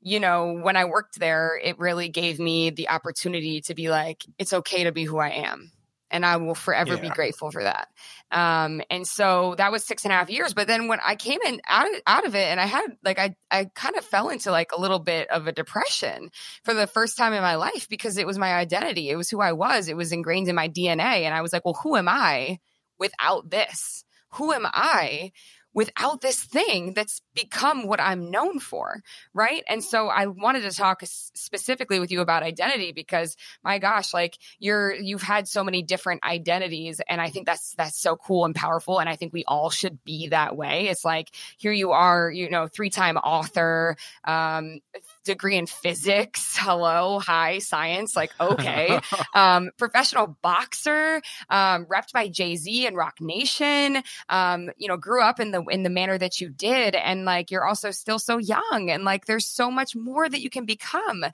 you know when i worked there it really gave me the opportunity to be like it's okay to be who i am and I will forever yeah. be grateful for that. Um, and so that was six and a half years. But then when I came in out of, out of it, and I had like I I kind of fell into like a little bit of a depression for the first time in my life because it was my identity, it was who I was, it was ingrained in my DNA, and I was like, well, who am I without this? Who am I without this thing that's become what I'm known for. Right. And so I wanted to talk specifically with you about identity because my gosh, like you're, you've had so many different identities. And I think that's, that's so cool and powerful. And I think we all should be that way. It's like, here you are, you know, three time author, um, degree in physics. Hello, hi, science. Like, okay. um, professional boxer, um, repped by Jay Z and Roc Nation. Um, you know, grew up in the in the manner that you did, and like you're also still so young, and like there's so much more that you can become.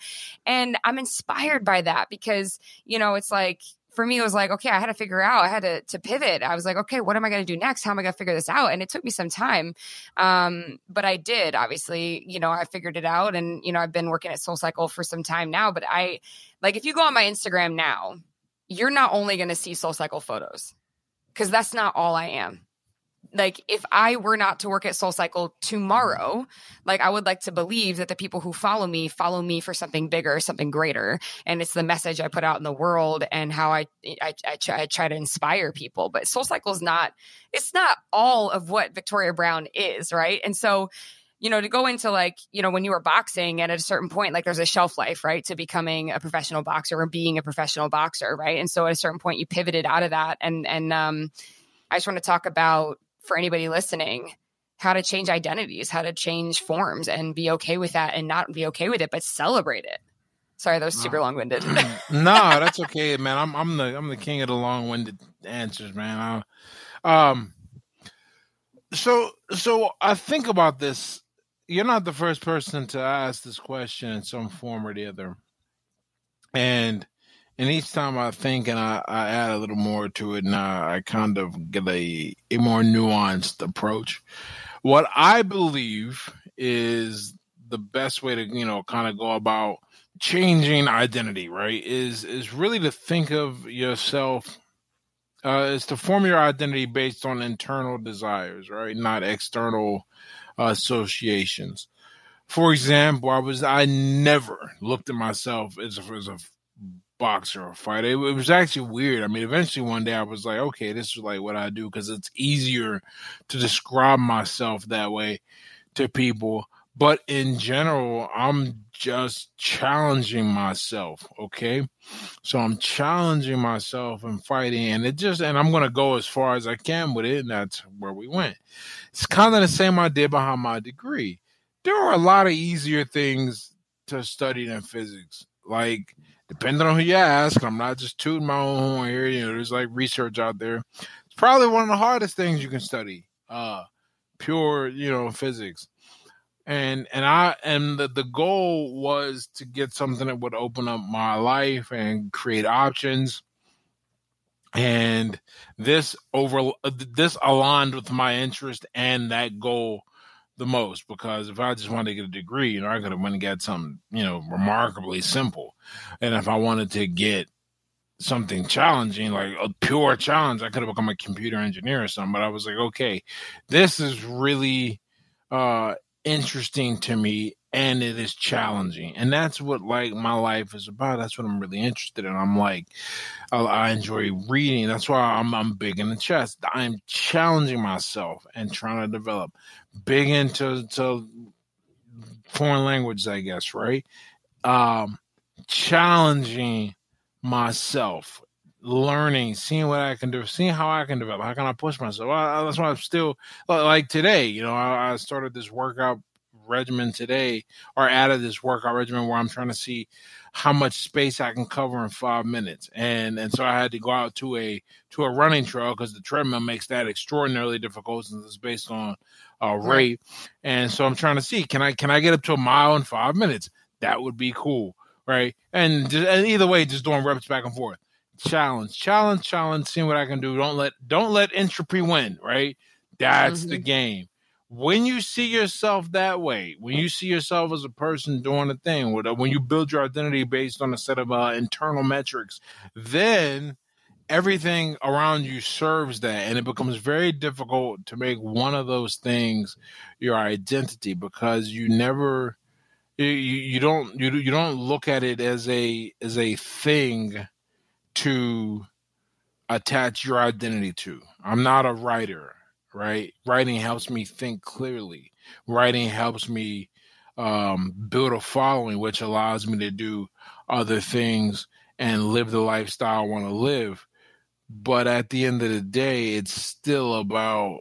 And I'm inspired by that because you know it's like for me, it was like, okay, I had to figure out, I had to, to pivot. I was like, okay, what am I going to do next? How am I going to figure this out? And it took me some time. Um, but I did, obviously, you know, I figured it out and, you know, I've been working at Soul Cycle for some time now, but I like, if you go on my Instagram now, you're not only going to see Soul Cycle photos because that's not all I am like if I were not to work at Soul Cycle tomorrow, like I would like to believe that the people who follow me follow me for something bigger, something greater, and it's the message I put out in the world and how I I, I, try, I try to inspire people. But Soul Cycle is not it's not all of what Victoria Brown is, right? And so you know, to go into like, you know, when you were boxing and at a certain point, like there's a shelf life, right, to becoming a professional boxer or being a professional boxer, right? And so at a certain point, you pivoted out of that. And, and, um, I just want to talk about for anybody listening how to change identities, how to change forms and be okay with that and not be okay with it, but celebrate it. Sorry, that was super long winded. no, that's okay, man. I'm I'm the I'm the king of the long winded answers, man. I, um so so I think about this. You're not the first person to ask this question in some form or the other. And and each time I think and I, I add a little more to it, and I, I kind of get a, a more nuanced approach. What I believe is the best way to you know kind of go about changing identity, right? Is is really to think of yourself uh, is to form your identity based on internal desires, right? Not external associations. For example, I was I never looked at myself as a, as a boxer or fighter. It, it, was actually weird. I mean, eventually one day I was like, okay, this is like what I do because it's easier to describe myself that way to people. But in general, I'm just challenging myself. Okay. So I'm challenging myself and fighting, and it just, and I'm going to go as far as I can with it. And that's where we went. It's kind of the same idea behind my degree. There are a lot of easier things to study than physics. Like, depending on who you ask, I'm not just tooting my own horn here. You know, there's like research out there. It's probably one of the hardest things you can study. Uh, pure, you know, physics. And and I and the, the goal was to get something that would open up my life and create options. And this over this aligned with my interest and that goal the most because if I just wanted to get a degree, you know, I could have went and got something, you know, remarkably simple. And if I wanted to get something challenging, like a pure challenge, I could have become a computer engineer or something. But I was like, okay, this is really uh interesting to me and it is challenging. And that's what like my life is about. That's what i'm really interested in. I'm like i, I enjoy reading. That's why I'm, I'm big in the chest i'm challenging myself and trying to develop big into to foreign languages i guess right um challenging myself, learning, seeing what I can do, seeing how I can develop, how can I push myself. Well, that's why I'm still like today. You know, I, I started this workout regimen today, or added this workout regimen where I'm trying to see how much space I can cover in five minutes, and and so I had to go out to a to a running trail because the treadmill makes that extraordinarily difficult since it's based on uh, rate, and so I'm trying to see can I can I get up to a mile in five minutes? That would be cool, right? And, and either way, just doing reps back and forth. Challenge, challenge, challenge. Seeing what I can do. Don't let don't let entropy win, right? That's mm-hmm. the game when you see yourself that way, when you see yourself as a person doing a thing, when you build your identity based on a set of uh, internal metrics, then everything around you serves that, and it becomes very difficult to make one of those things your identity because you never, you, you don't you you don't look at it as a as a thing to attach your identity to. I'm not a writer right? Writing helps me think clearly. Writing helps me um, build a following, which allows me to do other things and live the lifestyle I want to live. But at the end of the day, it's still about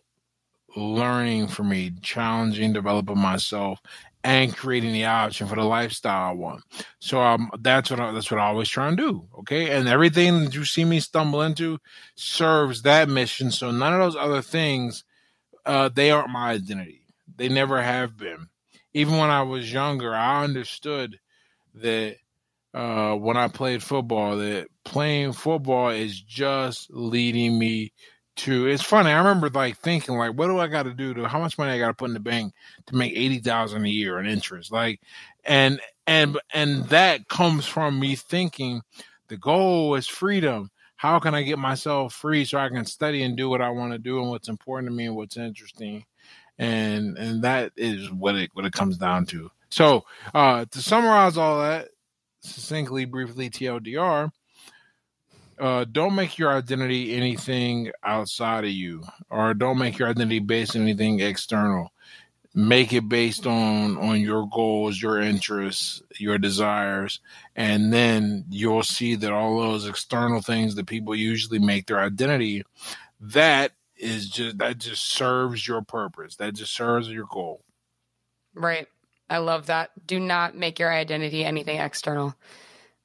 learning for me, challenging, developing myself, and creating the option for the lifestyle I want. So um, that's what I, that's what I always try and do. Okay, and everything that you see me stumble into serves that mission. So none of those other things, uh, they aren't my identity. They never have been. Even when I was younger, I understood that uh, when I played football, that playing football is just leading me to it's funny i remember like thinking like what do i got to do to how much money i got to put in the bank to make 80000 a year in interest? Like and and and that comes from me thinking the goal is freedom. How can i get myself free so i can study and do what i want to do and what's important to me and what's interesting? And and that is what it what it comes down to. So uh to summarize all that succinctly briefly tldr uh, don't make your identity anything outside of you, or don't make your identity based on anything external. Make it based on on your goals, your interests, your desires, and then you'll see that all those external things that people usually make their identity, that is just that just serves your purpose. That just serves your goal. Right. I love that. Do not make your identity anything external.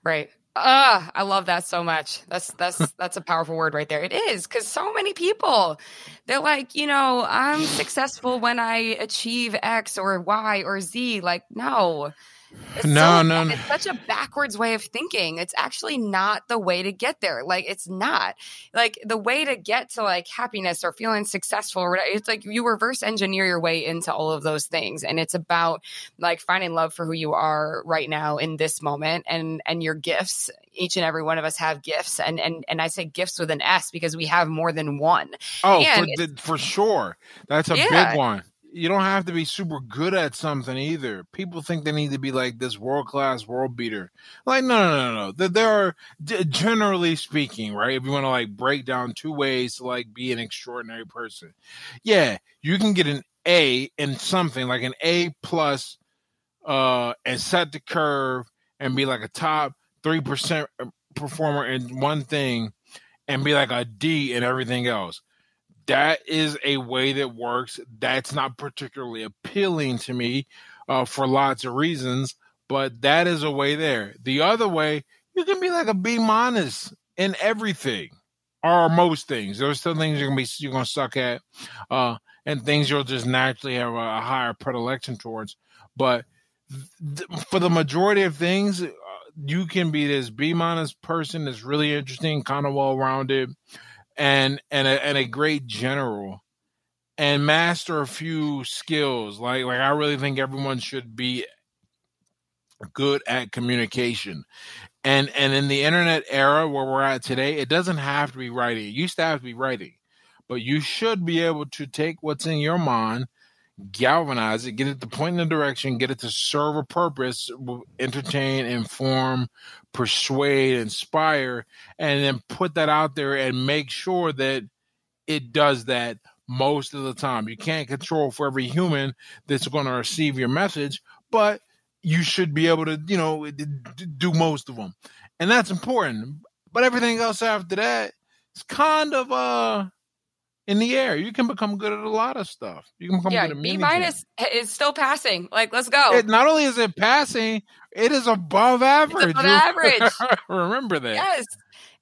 Right. Ah, I love that so much. That's that's that's a powerful word right there. It is because so many people, they're like, you know, I'm successful when I achieve X or Y or Z. Like, no, it's no, so, no, it's such a backwards way of thinking. It's actually not the way to get there. Like it's not like the way to get to like happiness or feeling successful or whatever. It's like you reverse engineer your way into all of those things, and it's about like finding love for who you are right now in this moment and and your gifts. Each and every one of us have gifts, and and and I say gifts with an S because we have more than one. Oh, for, the, for sure, that's a yeah. big one you don't have to be super good at something either. People think they need to be like this world class world beater. Like, no, no, no, no. That There are, generally speaking, right? If you want to like break down two ways to like be an extraordinary person, yeah, you can get an A in something like an A plus, uh, and set the curve and be like a top three percent uh, performer in one thing, and be like a D in everything else that is a way that works. That's not particularly appealing to me uh, for lots of reasons, but that is a way there. The other way, you can be like a B minus in everything or most things. There's still things you're gonna be you're gonna suck at, uh, and things you'll just naturally have a, a higher predilection towards. But th- for the majority of things, uh, you can be this B minus person that's really interesting, kind of well rounded and and a, and a great general and master a few skills. Like like i really think everyone should be good at communication. And and in the internet era where we're at today it doesn't have to be writing. It used to have to be writing but you should be able to take what's in your mind galvanize it, get it to point in a direction, get it to serve a purpose, entertain, inform, persuade, inspire, and then put that out there and make sure that it does that most of the time. You can't control for every human that's going to receive your message, but you should be able to, you know, do most of them. And that's important. But everything else after that, it's kind of uh in the air. You can become good at a lot of stuff. You can become yeah, good at B minus is still passing. Like, let's go. It, not only is it passing, it is above average. above average. Remember that. Yes,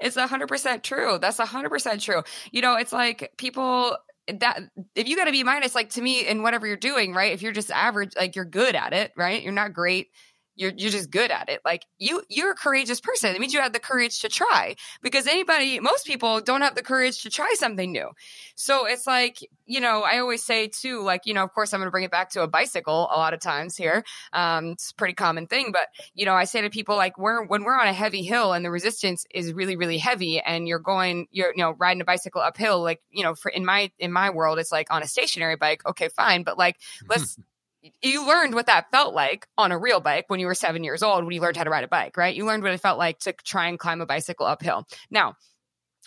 it's a hundred percent true. That's a hundred percent true. You know, it's like people that if you got to be minus, like to me, in whatever you're doing, right? If you're just average, like you're good at it, right? You're not great. You're you're just good at it. Like you you're a courageous person. It means you have the courage to try. Because anybody, most people don't have the courage to try something new. So it's like you know, I always say too, like you know, of course, I'm going to bring it back to a bicycle a lot of times here. Um, it's a pretty common thing, but you know, I say to people like, we're when we're on a heavy hill and the resistance is really really heavy, and you're going, you're you know, riding a bicycle uphill, like you know, for in my in my world, it's like on a stationary bike, okay, fine, but like let's you learned what that felt like on a real bike when you were seven years old when you learned how to ride a bike, right? You learned what it felt like to try and climb a bicycle uphill. Now,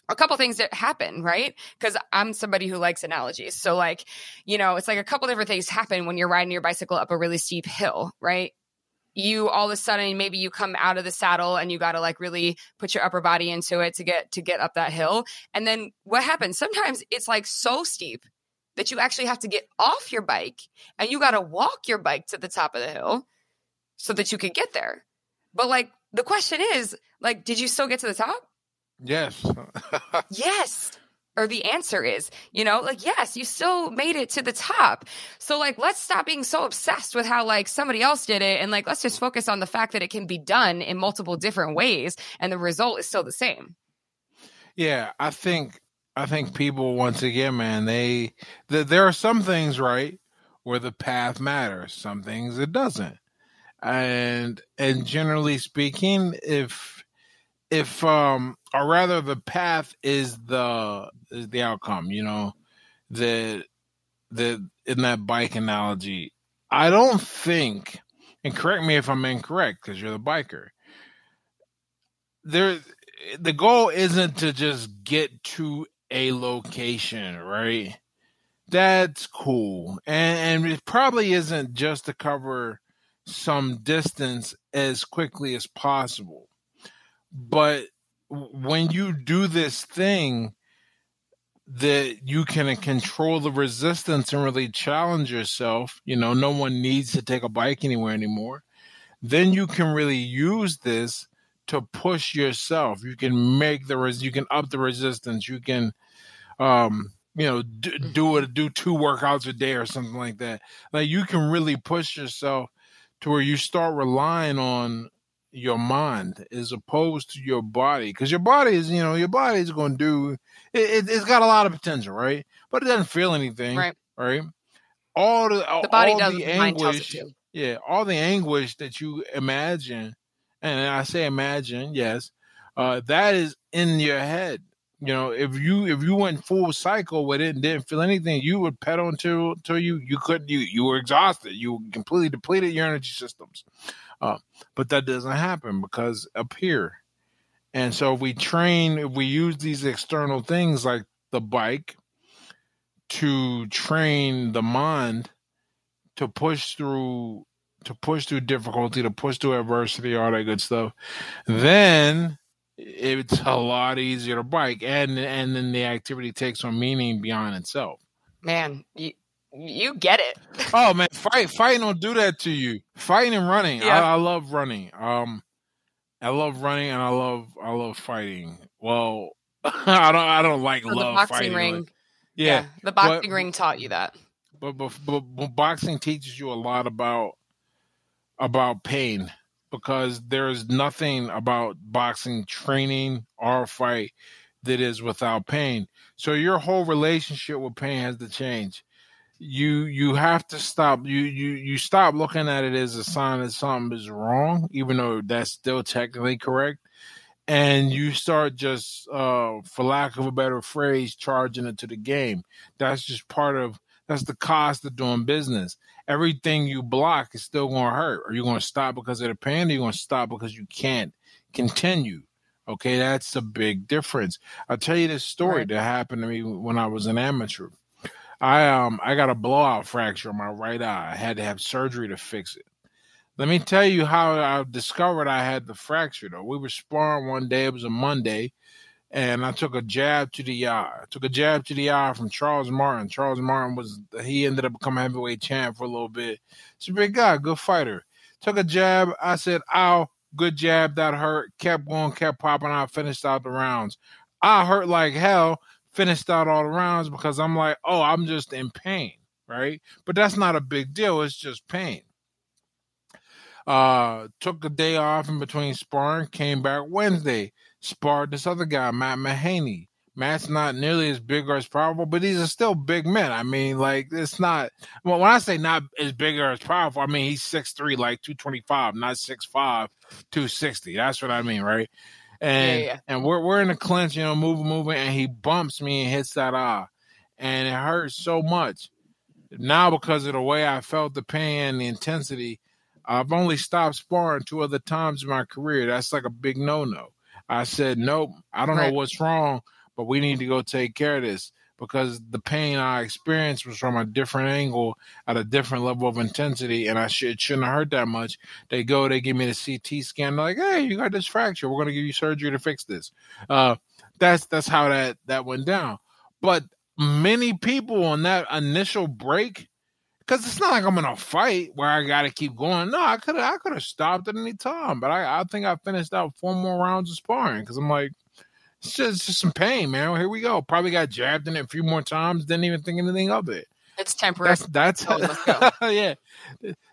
a couple things that happen, right? Because I'm somebody who likes analogies. So, like, you know, it's like a couple different things happen when you're riding your bicycle up a really steep hill, right? You all of a sudden maybe you come out of the saddle and you got to like really put your upper body into it to get to get up that hill. And then what happens? Sometimes it's like so steep that you actually have to get off your bike and you got to walk your bike to the top of the hill so that you can get there. But like the question is, like, did you still get to the top? Yes. Yes. Or the answer is, you know, like, yes, you still made it to the top. So, like, let's stop being so obsessed with how, like, somebody else did it. And, like, let's just focus on the fact that it can be done in multiple different ways and the result is still the same. yeah, I think I think people once again, man, they th- there are some things right where the path matters, some things it doesn't. And and generally speaking, if if um or rather the path is the is the outcome, you know, the the in that bike analogy, I don't think and correct me if I'm incorrect because you're the biker. There the goal isn't to just get to a location, right? That's cool. And, and it probably isn't just to cover some distance as quickly as possible. But when you do this thing that you can control the resistance and really challenge yourself, you know, no one needs to take a bike anywhere anymore, then you can really use this to push yourself. You can make the res- you can up the resistance. You can, um, you know, do, do it, do two workouts a day or something like that. Like you can really push yourself to where you start relying on your mind as opposed to your body, because your body is, you know, your body is going to do. It, it, has got a lot of potential, right? But it doesn't feel anything, Right. right? All the The body all does the what mind tells it anguish, yeah, all the anguish that you imagine, and I say imagine, yes, uh, that is in your head. You know, if you if you went full cycle with it and didn't feel anything, you would pedal until until you you couldn't you you were exhausted. You completely depleted your energy systems. Uh, but that doesn't happen because up here. And so if we train, if we use these external things like the bike to train the mind to push through to push through difficulty, to push through adversity, all that good stuff, then it's a lot easier to bike, and and then the activity takes on meaning beyond itself. Man, you, you get it. Oh man, fight fighting don't do that to you. Fighting and running, Yeah. I, I love running. Um, I love running and I love I love fighting. Well, I don't I don't like So the love boxing fighting. ring. like- yeah, The boxing but- ring taught you that. but, but, but, but boxing teaches you a lot about about pain because there is nothing about boxing training or fight that is without pain. So your whole relationship with pain has to change. You you have to stop you you you stop looking at it as a sign that something is wrong, even though that's still technically correct. And you start just, uh, for lack of a better phrase, charging it to the game. That's just part of that's the cost of doing business. Everything you block is still going to hurt. Are you going to stop because of the pain? Or are you going to stop because you can't continue? Okay, that's a big difference. I'll tell you this story Right. that happened to me when I was an amateur. I um I got a blowout fracture on my right eye. I had to have surgery to fix it. Let me tell you how I discovered I had the fracture. Though we were sparring one day. It was a Monday, and I took a jab to the eye. I took a jab to the eye from Charles Martin. Charles Martin was he ended up becoming heavyweight champ for a little bit. He's a big guy, good fighter. Took a jab. I said, "Ow." Good jab that hurt. Kept going, kept popping out, finished out the rounds. I hurt like hell, finished out all the rounds because I'm like, oh, I'm just in pain, right? But that's not a big deal. It's just pain. Uh, took a day off in between sparring, came back Wednesday, sparred this other guy, Matt Mahaney. Matt's not nearly as big or as powerful, but he's a still big man. I mean, like it's not. Well, when I say not as big or as powerful, I mean he's six three, like two twenty five, not 6'5", 260. That's what I mean, right? And yeah, yeah. and we're we're in the clinch, you know, moving, moving, and he bumps me and hits that eye, and it hurts so much. Now because of the way I felt the pain, the intensity, I've only stopped sparring two other times in my career. That's like a big no no. I said nope. I don't right. know what's wrong but we need to go take care of this because the pain I experienced was from a different angle at a different level of intensity, and I should shouldn't have hurt that much. They go, they give me the CT scan, like, hey, you got this fracture. We're gonna give you surgery to fix this. Uh, that's that's how that that went down. But many people on that initial break, because it's not like I'm in a fight where I got to keep going. No, I could I could have stopped at any time, but I I think I finished out four more rounds of sparring because I'm like it's just, it's just some pain, man. Well, here we go. Probably got jabbed in it a few more times. Didn't even think anything of it. It's temporary. That's, that's yeah.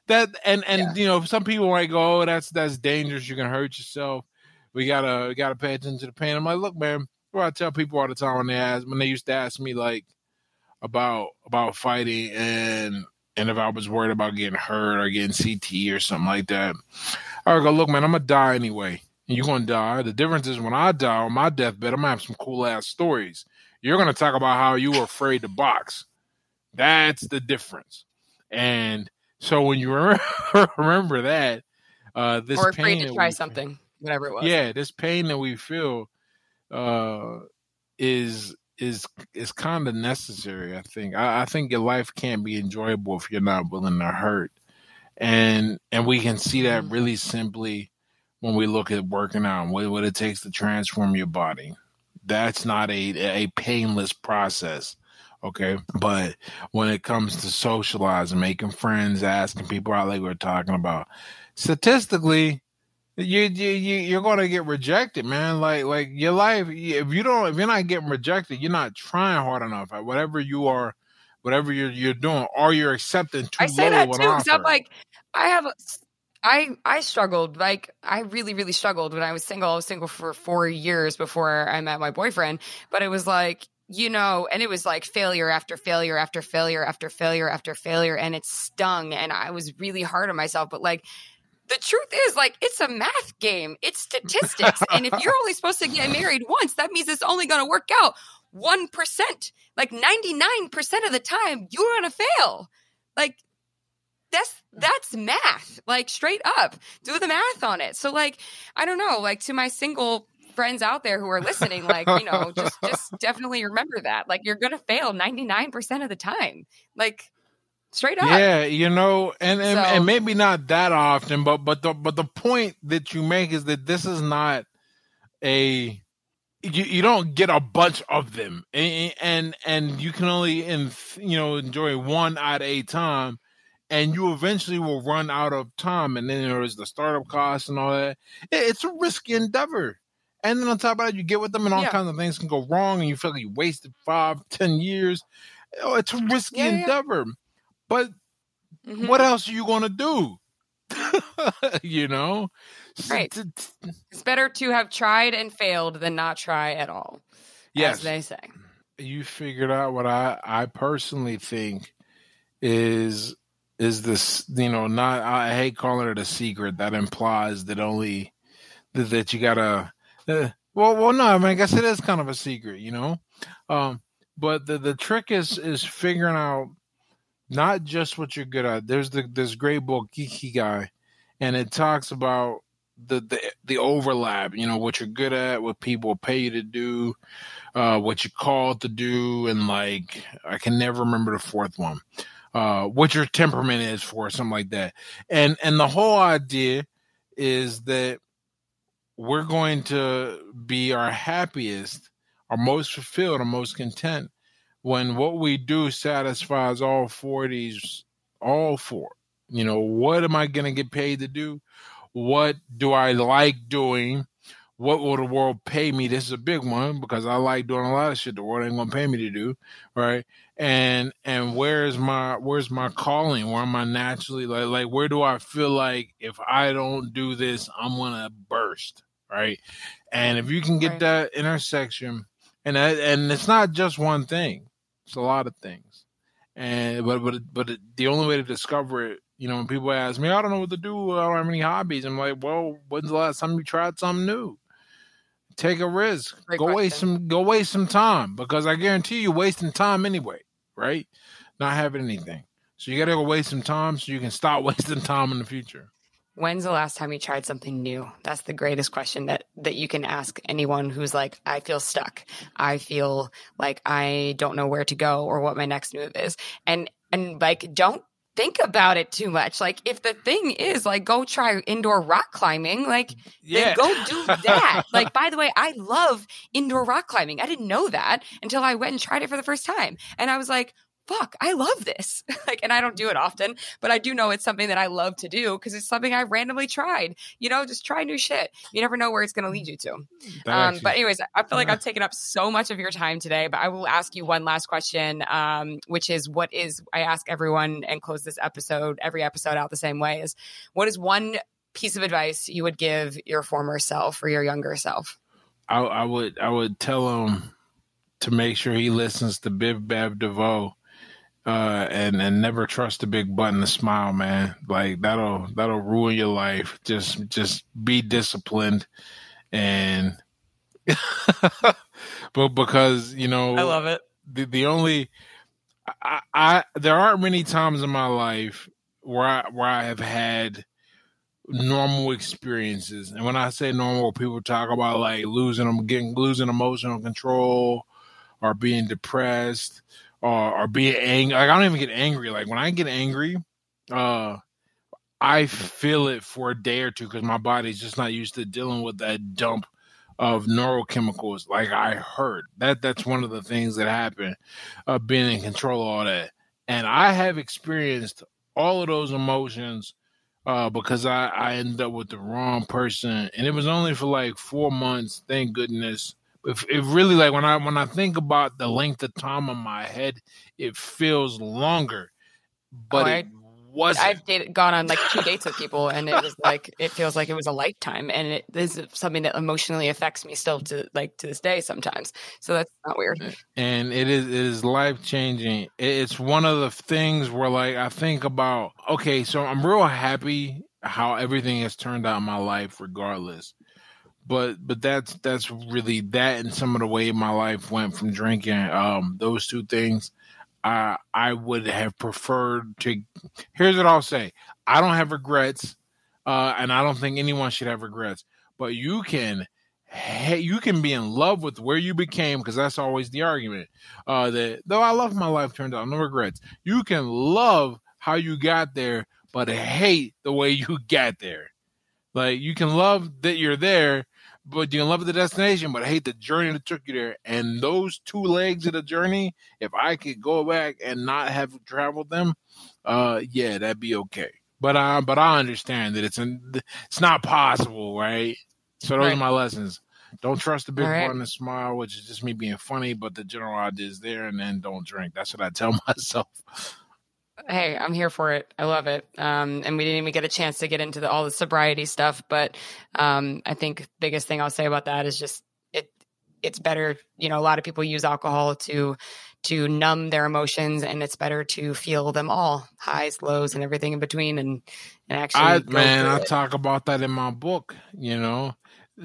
That and and yeah. you know some people might go, oh, that's that's dangerous. You're gonna hurt yourself. We gotta we gotta pay attention to the pain. I'm like, look, man. What I tell people all the time when they ask when they used to ask me like about about fighting and and if I was worried about getting hurt or getting CTE or something like that, I would go, look, man, I'm gonna die anyway and you're gonna die. The difference is when I die on my deathbed, I'm gonna have some cool ass stories. You're gonna talk about how you were afraid to box. That's the difference. And so when you remember, that, uh, this or afraid to try something, whatever it was. Yeah, this pain that we feel, uh, is is is kind of necessary. I think. I, I think your life can't be enjoyable if you're not willing to hurt, and and we can see that mm-hmm. really simply when we look at working out, what, what it takes to transform your body. That's not a, a painless process. Okay. But when it comes to socializing, making friends, asking people out like we are talking about, statistically, you you you're going to get rejected, man. Like like your life, if you don't, if you're not getting rejected, you're not trying hard enough at whatever you are, whatever you're you're doing, or you're accepting too I say that too. Because I'm like, I have I I struggled like I really really struggled when I was single. I was single for 4 years before I met my boyfriend, but it was like you know, and it was like failure after failure after failure after failure after failure and it stung and I was really hard on myself, but like the truth is like it's a math game. It's statistics. and if you're only supposed to get married once, that means it's only going to work out 1%. Like 99% of the time you're going to fail. Like that's that's math like straight up do the math on it so like i don't know like to my single friends out there who are listening like you know just just definitely remember that like you're gonna fail 99% of the time like straight up yeah you know and and, so, and maybe not that often but but the but the point that you make is that this is not a you, you don't get a bunch of them and, and and you can only in you know enjoy one at a time and you eventually will run out of time. And then there's the startup costs and all that. It's a risky endeavor. And then on top of that, you get with them, and all yeah. kinds of things can go wrong, and you feel like you wasted five, ten years. Oh, it's a risky yeah, endeavor. Yeah. But mm-hmm. what else are you going to do? you know, right? It's better to have tried and failed than not try at all. Yes, they say. You figured out what I I personally think is is this you know not I hate calling it a secret that implies that only that, that you gotta uh, well well no I mean I guess it is kind of a secret you know um but the the trick is is figuring out not just what you're good at there's the this great book Ikigai, and it talks about the, the the overlap you know what you're good at what people pay you to do uh what you're called to do and like I can never remember the fourth one uh, what your temperament is for something like that. And and the whole idea is that we're going to be our happiest, our most fulfilled, our most content when what we do satisfies all 40s all four. You know, what am I going to get paid to do? What do I like doing? What will the world pay me? This is a big one because I like doing a lot of shit the world ain't gonna pay me to do, right? And and where's my where's my calling? Where am I naturally like like where do I feel like if I don't do this, I'm gonna burst, right? And if you can get right. that intersection, and and it's not just one thing, it's a lot of things. And but but but the only way to discover it, you know, when people ask me, I don't know what to do, I don't have any hobbies. I'm like, well, when's the last time you tried something new? Take a risk. Great go question. waste some go waste some time because I guarantee you wasting time anyway, right? Not having anything. So you gotta go waste some time so you can stop wasting time in the future. When's the last time you tried something new? That's the greatest question that that you can ask anyone who's like, I feel stuck. I feel like I don't know where to go or what my next move is. And and like don't think about it too much. Like if the thing is like go try indoor rock climbing, like yeah. go do that. like by the way, I love indoor rock climbing. I didn't know that until I went and tried it for the first time. And I was like, fuck, I love this. like, and I don't do it often, but I do know it's something that I love to do because it's something I randomly tried. You know, just try new shit. You never know where it's going to lead you to. Um, but anyways, I feel like I've taken up so much of your time today, but I will ask you one last question, um, which is what is, I ask everyone and close this episode, every episode out the same way is what is one piece of advice you would give your former self or your younger self? I, I would, I would tell him to make sure he listens to Bell Biv DeVoe uh, and and never trust the big button to smile, man. Like that'll that'll ruin your life. Just just be disciplined, and but because you know, I love it. The the only I, I there aren't many times in my life where I where I have had normal experiences, and when I say normal, people talk about like losing them, getting losing emotional control, or being depressed or, or be angry. Like I don't even get angry. Like when I get angry, uh, I feel it for a day or two because my body's just not used to dealing with that dump of neurochemicals. Like I heard that that's one of the things that happen, uh, being in control of all that. And I have experienced all of those emotions uh, because I, I ended up with the wrong person. And it was only for like four months, thank goodness if it really like when I when I think about the length of time on my head, it feels longer. But oh, it wasn't. I've dated, gone on like two dates with people, and it was like it feels like it was a lifetime, and it is something that emotionally affects me still to like to this day sometimes. So that's not weird. And it is it is life changing. It's one of the things where like I think about. Okay, so I'm real happy how everything has turned out in my life, regardless but but that's that's really that and some of the way my life went from drinking um those two things i i would have preferred to here's what i'll say. I don't have regrets uh and i don't think anyone should have regrets but you can hey, you can be in love with where you became because that's always the argument uh that though i love my life turned out no regrets. You can love how you got there but hate the way you got there. Like you can love that you're there but you can love the destination, but I hate the journey that took you there. And those two legs of the journey, if I could go back and not have traveled them, uh, yeah, that'd be okay. But I, but I understand that it's an, it's not possible, right? So those right. are my lessons. Don't trust the big right. one and smile, which is just me being funny, but the general idea is there. And then don't drink. That's what I tell myself hey, I'm here for it. I love it. Um, and we didn't even get a chance to get into the, all the sobriety stuff, but um, I think biggest thing I'll say about that is just it. It's better, you know. A lot of people use alcohol to to numb their emotions, and it's better to feel them all, highs, lows, and everything in between, and and actually. I, man, I it. talk about that in my book. You know,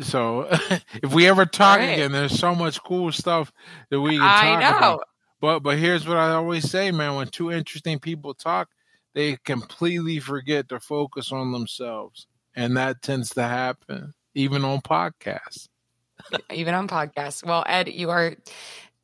so if we ever talk right. again, there's so much cool stuff that we can talk I know. About. But but here's what I always say, man. When two interesting people talk, they completely forget to focus on themselves, and that tends to happen even on podcasts. even on podcasts. Well, Ed, you are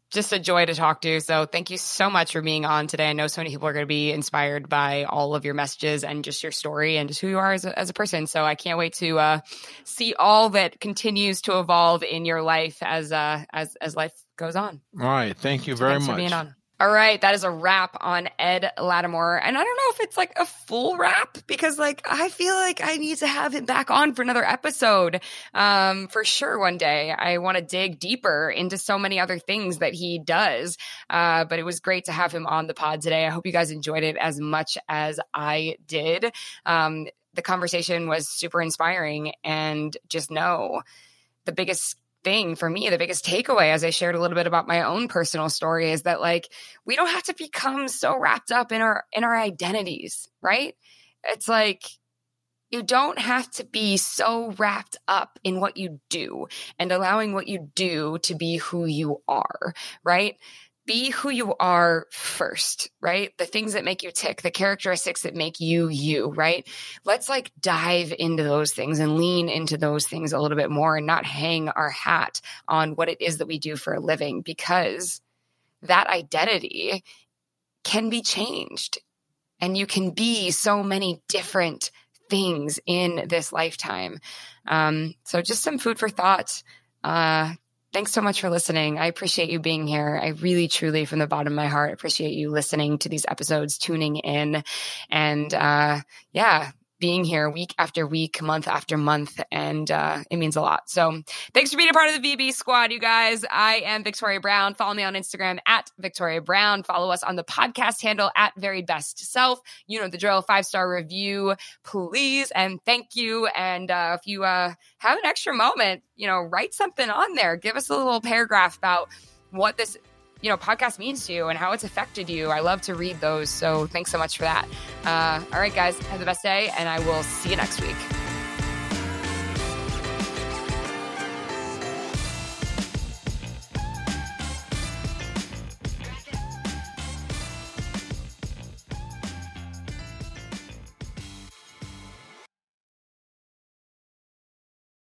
just a joy to talk to. So thank you so much for being on today. I know so many people are going to be inspired by all of your messages and just your story and just who you are as a, as a person. So I can't wait to uh, see all that continues to evolve in your life as uh, as as life goes on. All right, thank you very much. All right, that is a wrap on Ed Latimore. And I don't know if it's like a full wrap because like I feel like I need to have him back on for another episode. Um for sure one day. I want to dig deeper into so many other things that he does. Uh but it was great to have him on the pod today. I hope you guys enjoyed it as much as I did. Um the conversation was super inspiring and just know the biggest thing for me, the biggest takeaway as I shared a little bit about my own personal story is that like we don't have to become so wrapped up in our in our identities, right? It's like you don't have to be so wrapped up in what you do and allowing what you do to be who you are, right? Be who you are first, right? The things that make you tick, the characteristics that make you you, right? Let's like dive into those things and lean into those things a little bit more and not hang our hat on what it is that we do for a living because that identity can be changed and you can be so many different things in this lifetime. Um, so just some food for thought. Uh, Thanks so much for listening. I appreciate you being here. I really, truly, from the bottom of my heart, appreciate you listening to these episodes, tuning in. And uh, yeah, being here week after week, month after month, and uh, it means a lot. So thanks for being a part of the VB squad, you guys. I am Victoria Brown. Follow me on Instagram at Victoria Brown. Follow us on the podcast handle at Very Best Self. You know the drill. Five star review, please, and thank you. And uh, if you uh, have an extra moment, you know, write something on there. Give us a little paragraph about what this you know podcast means to you and how it's affected you. I love to read those so thanks so much for that. Uh, all right guys have the best day and i will see you next week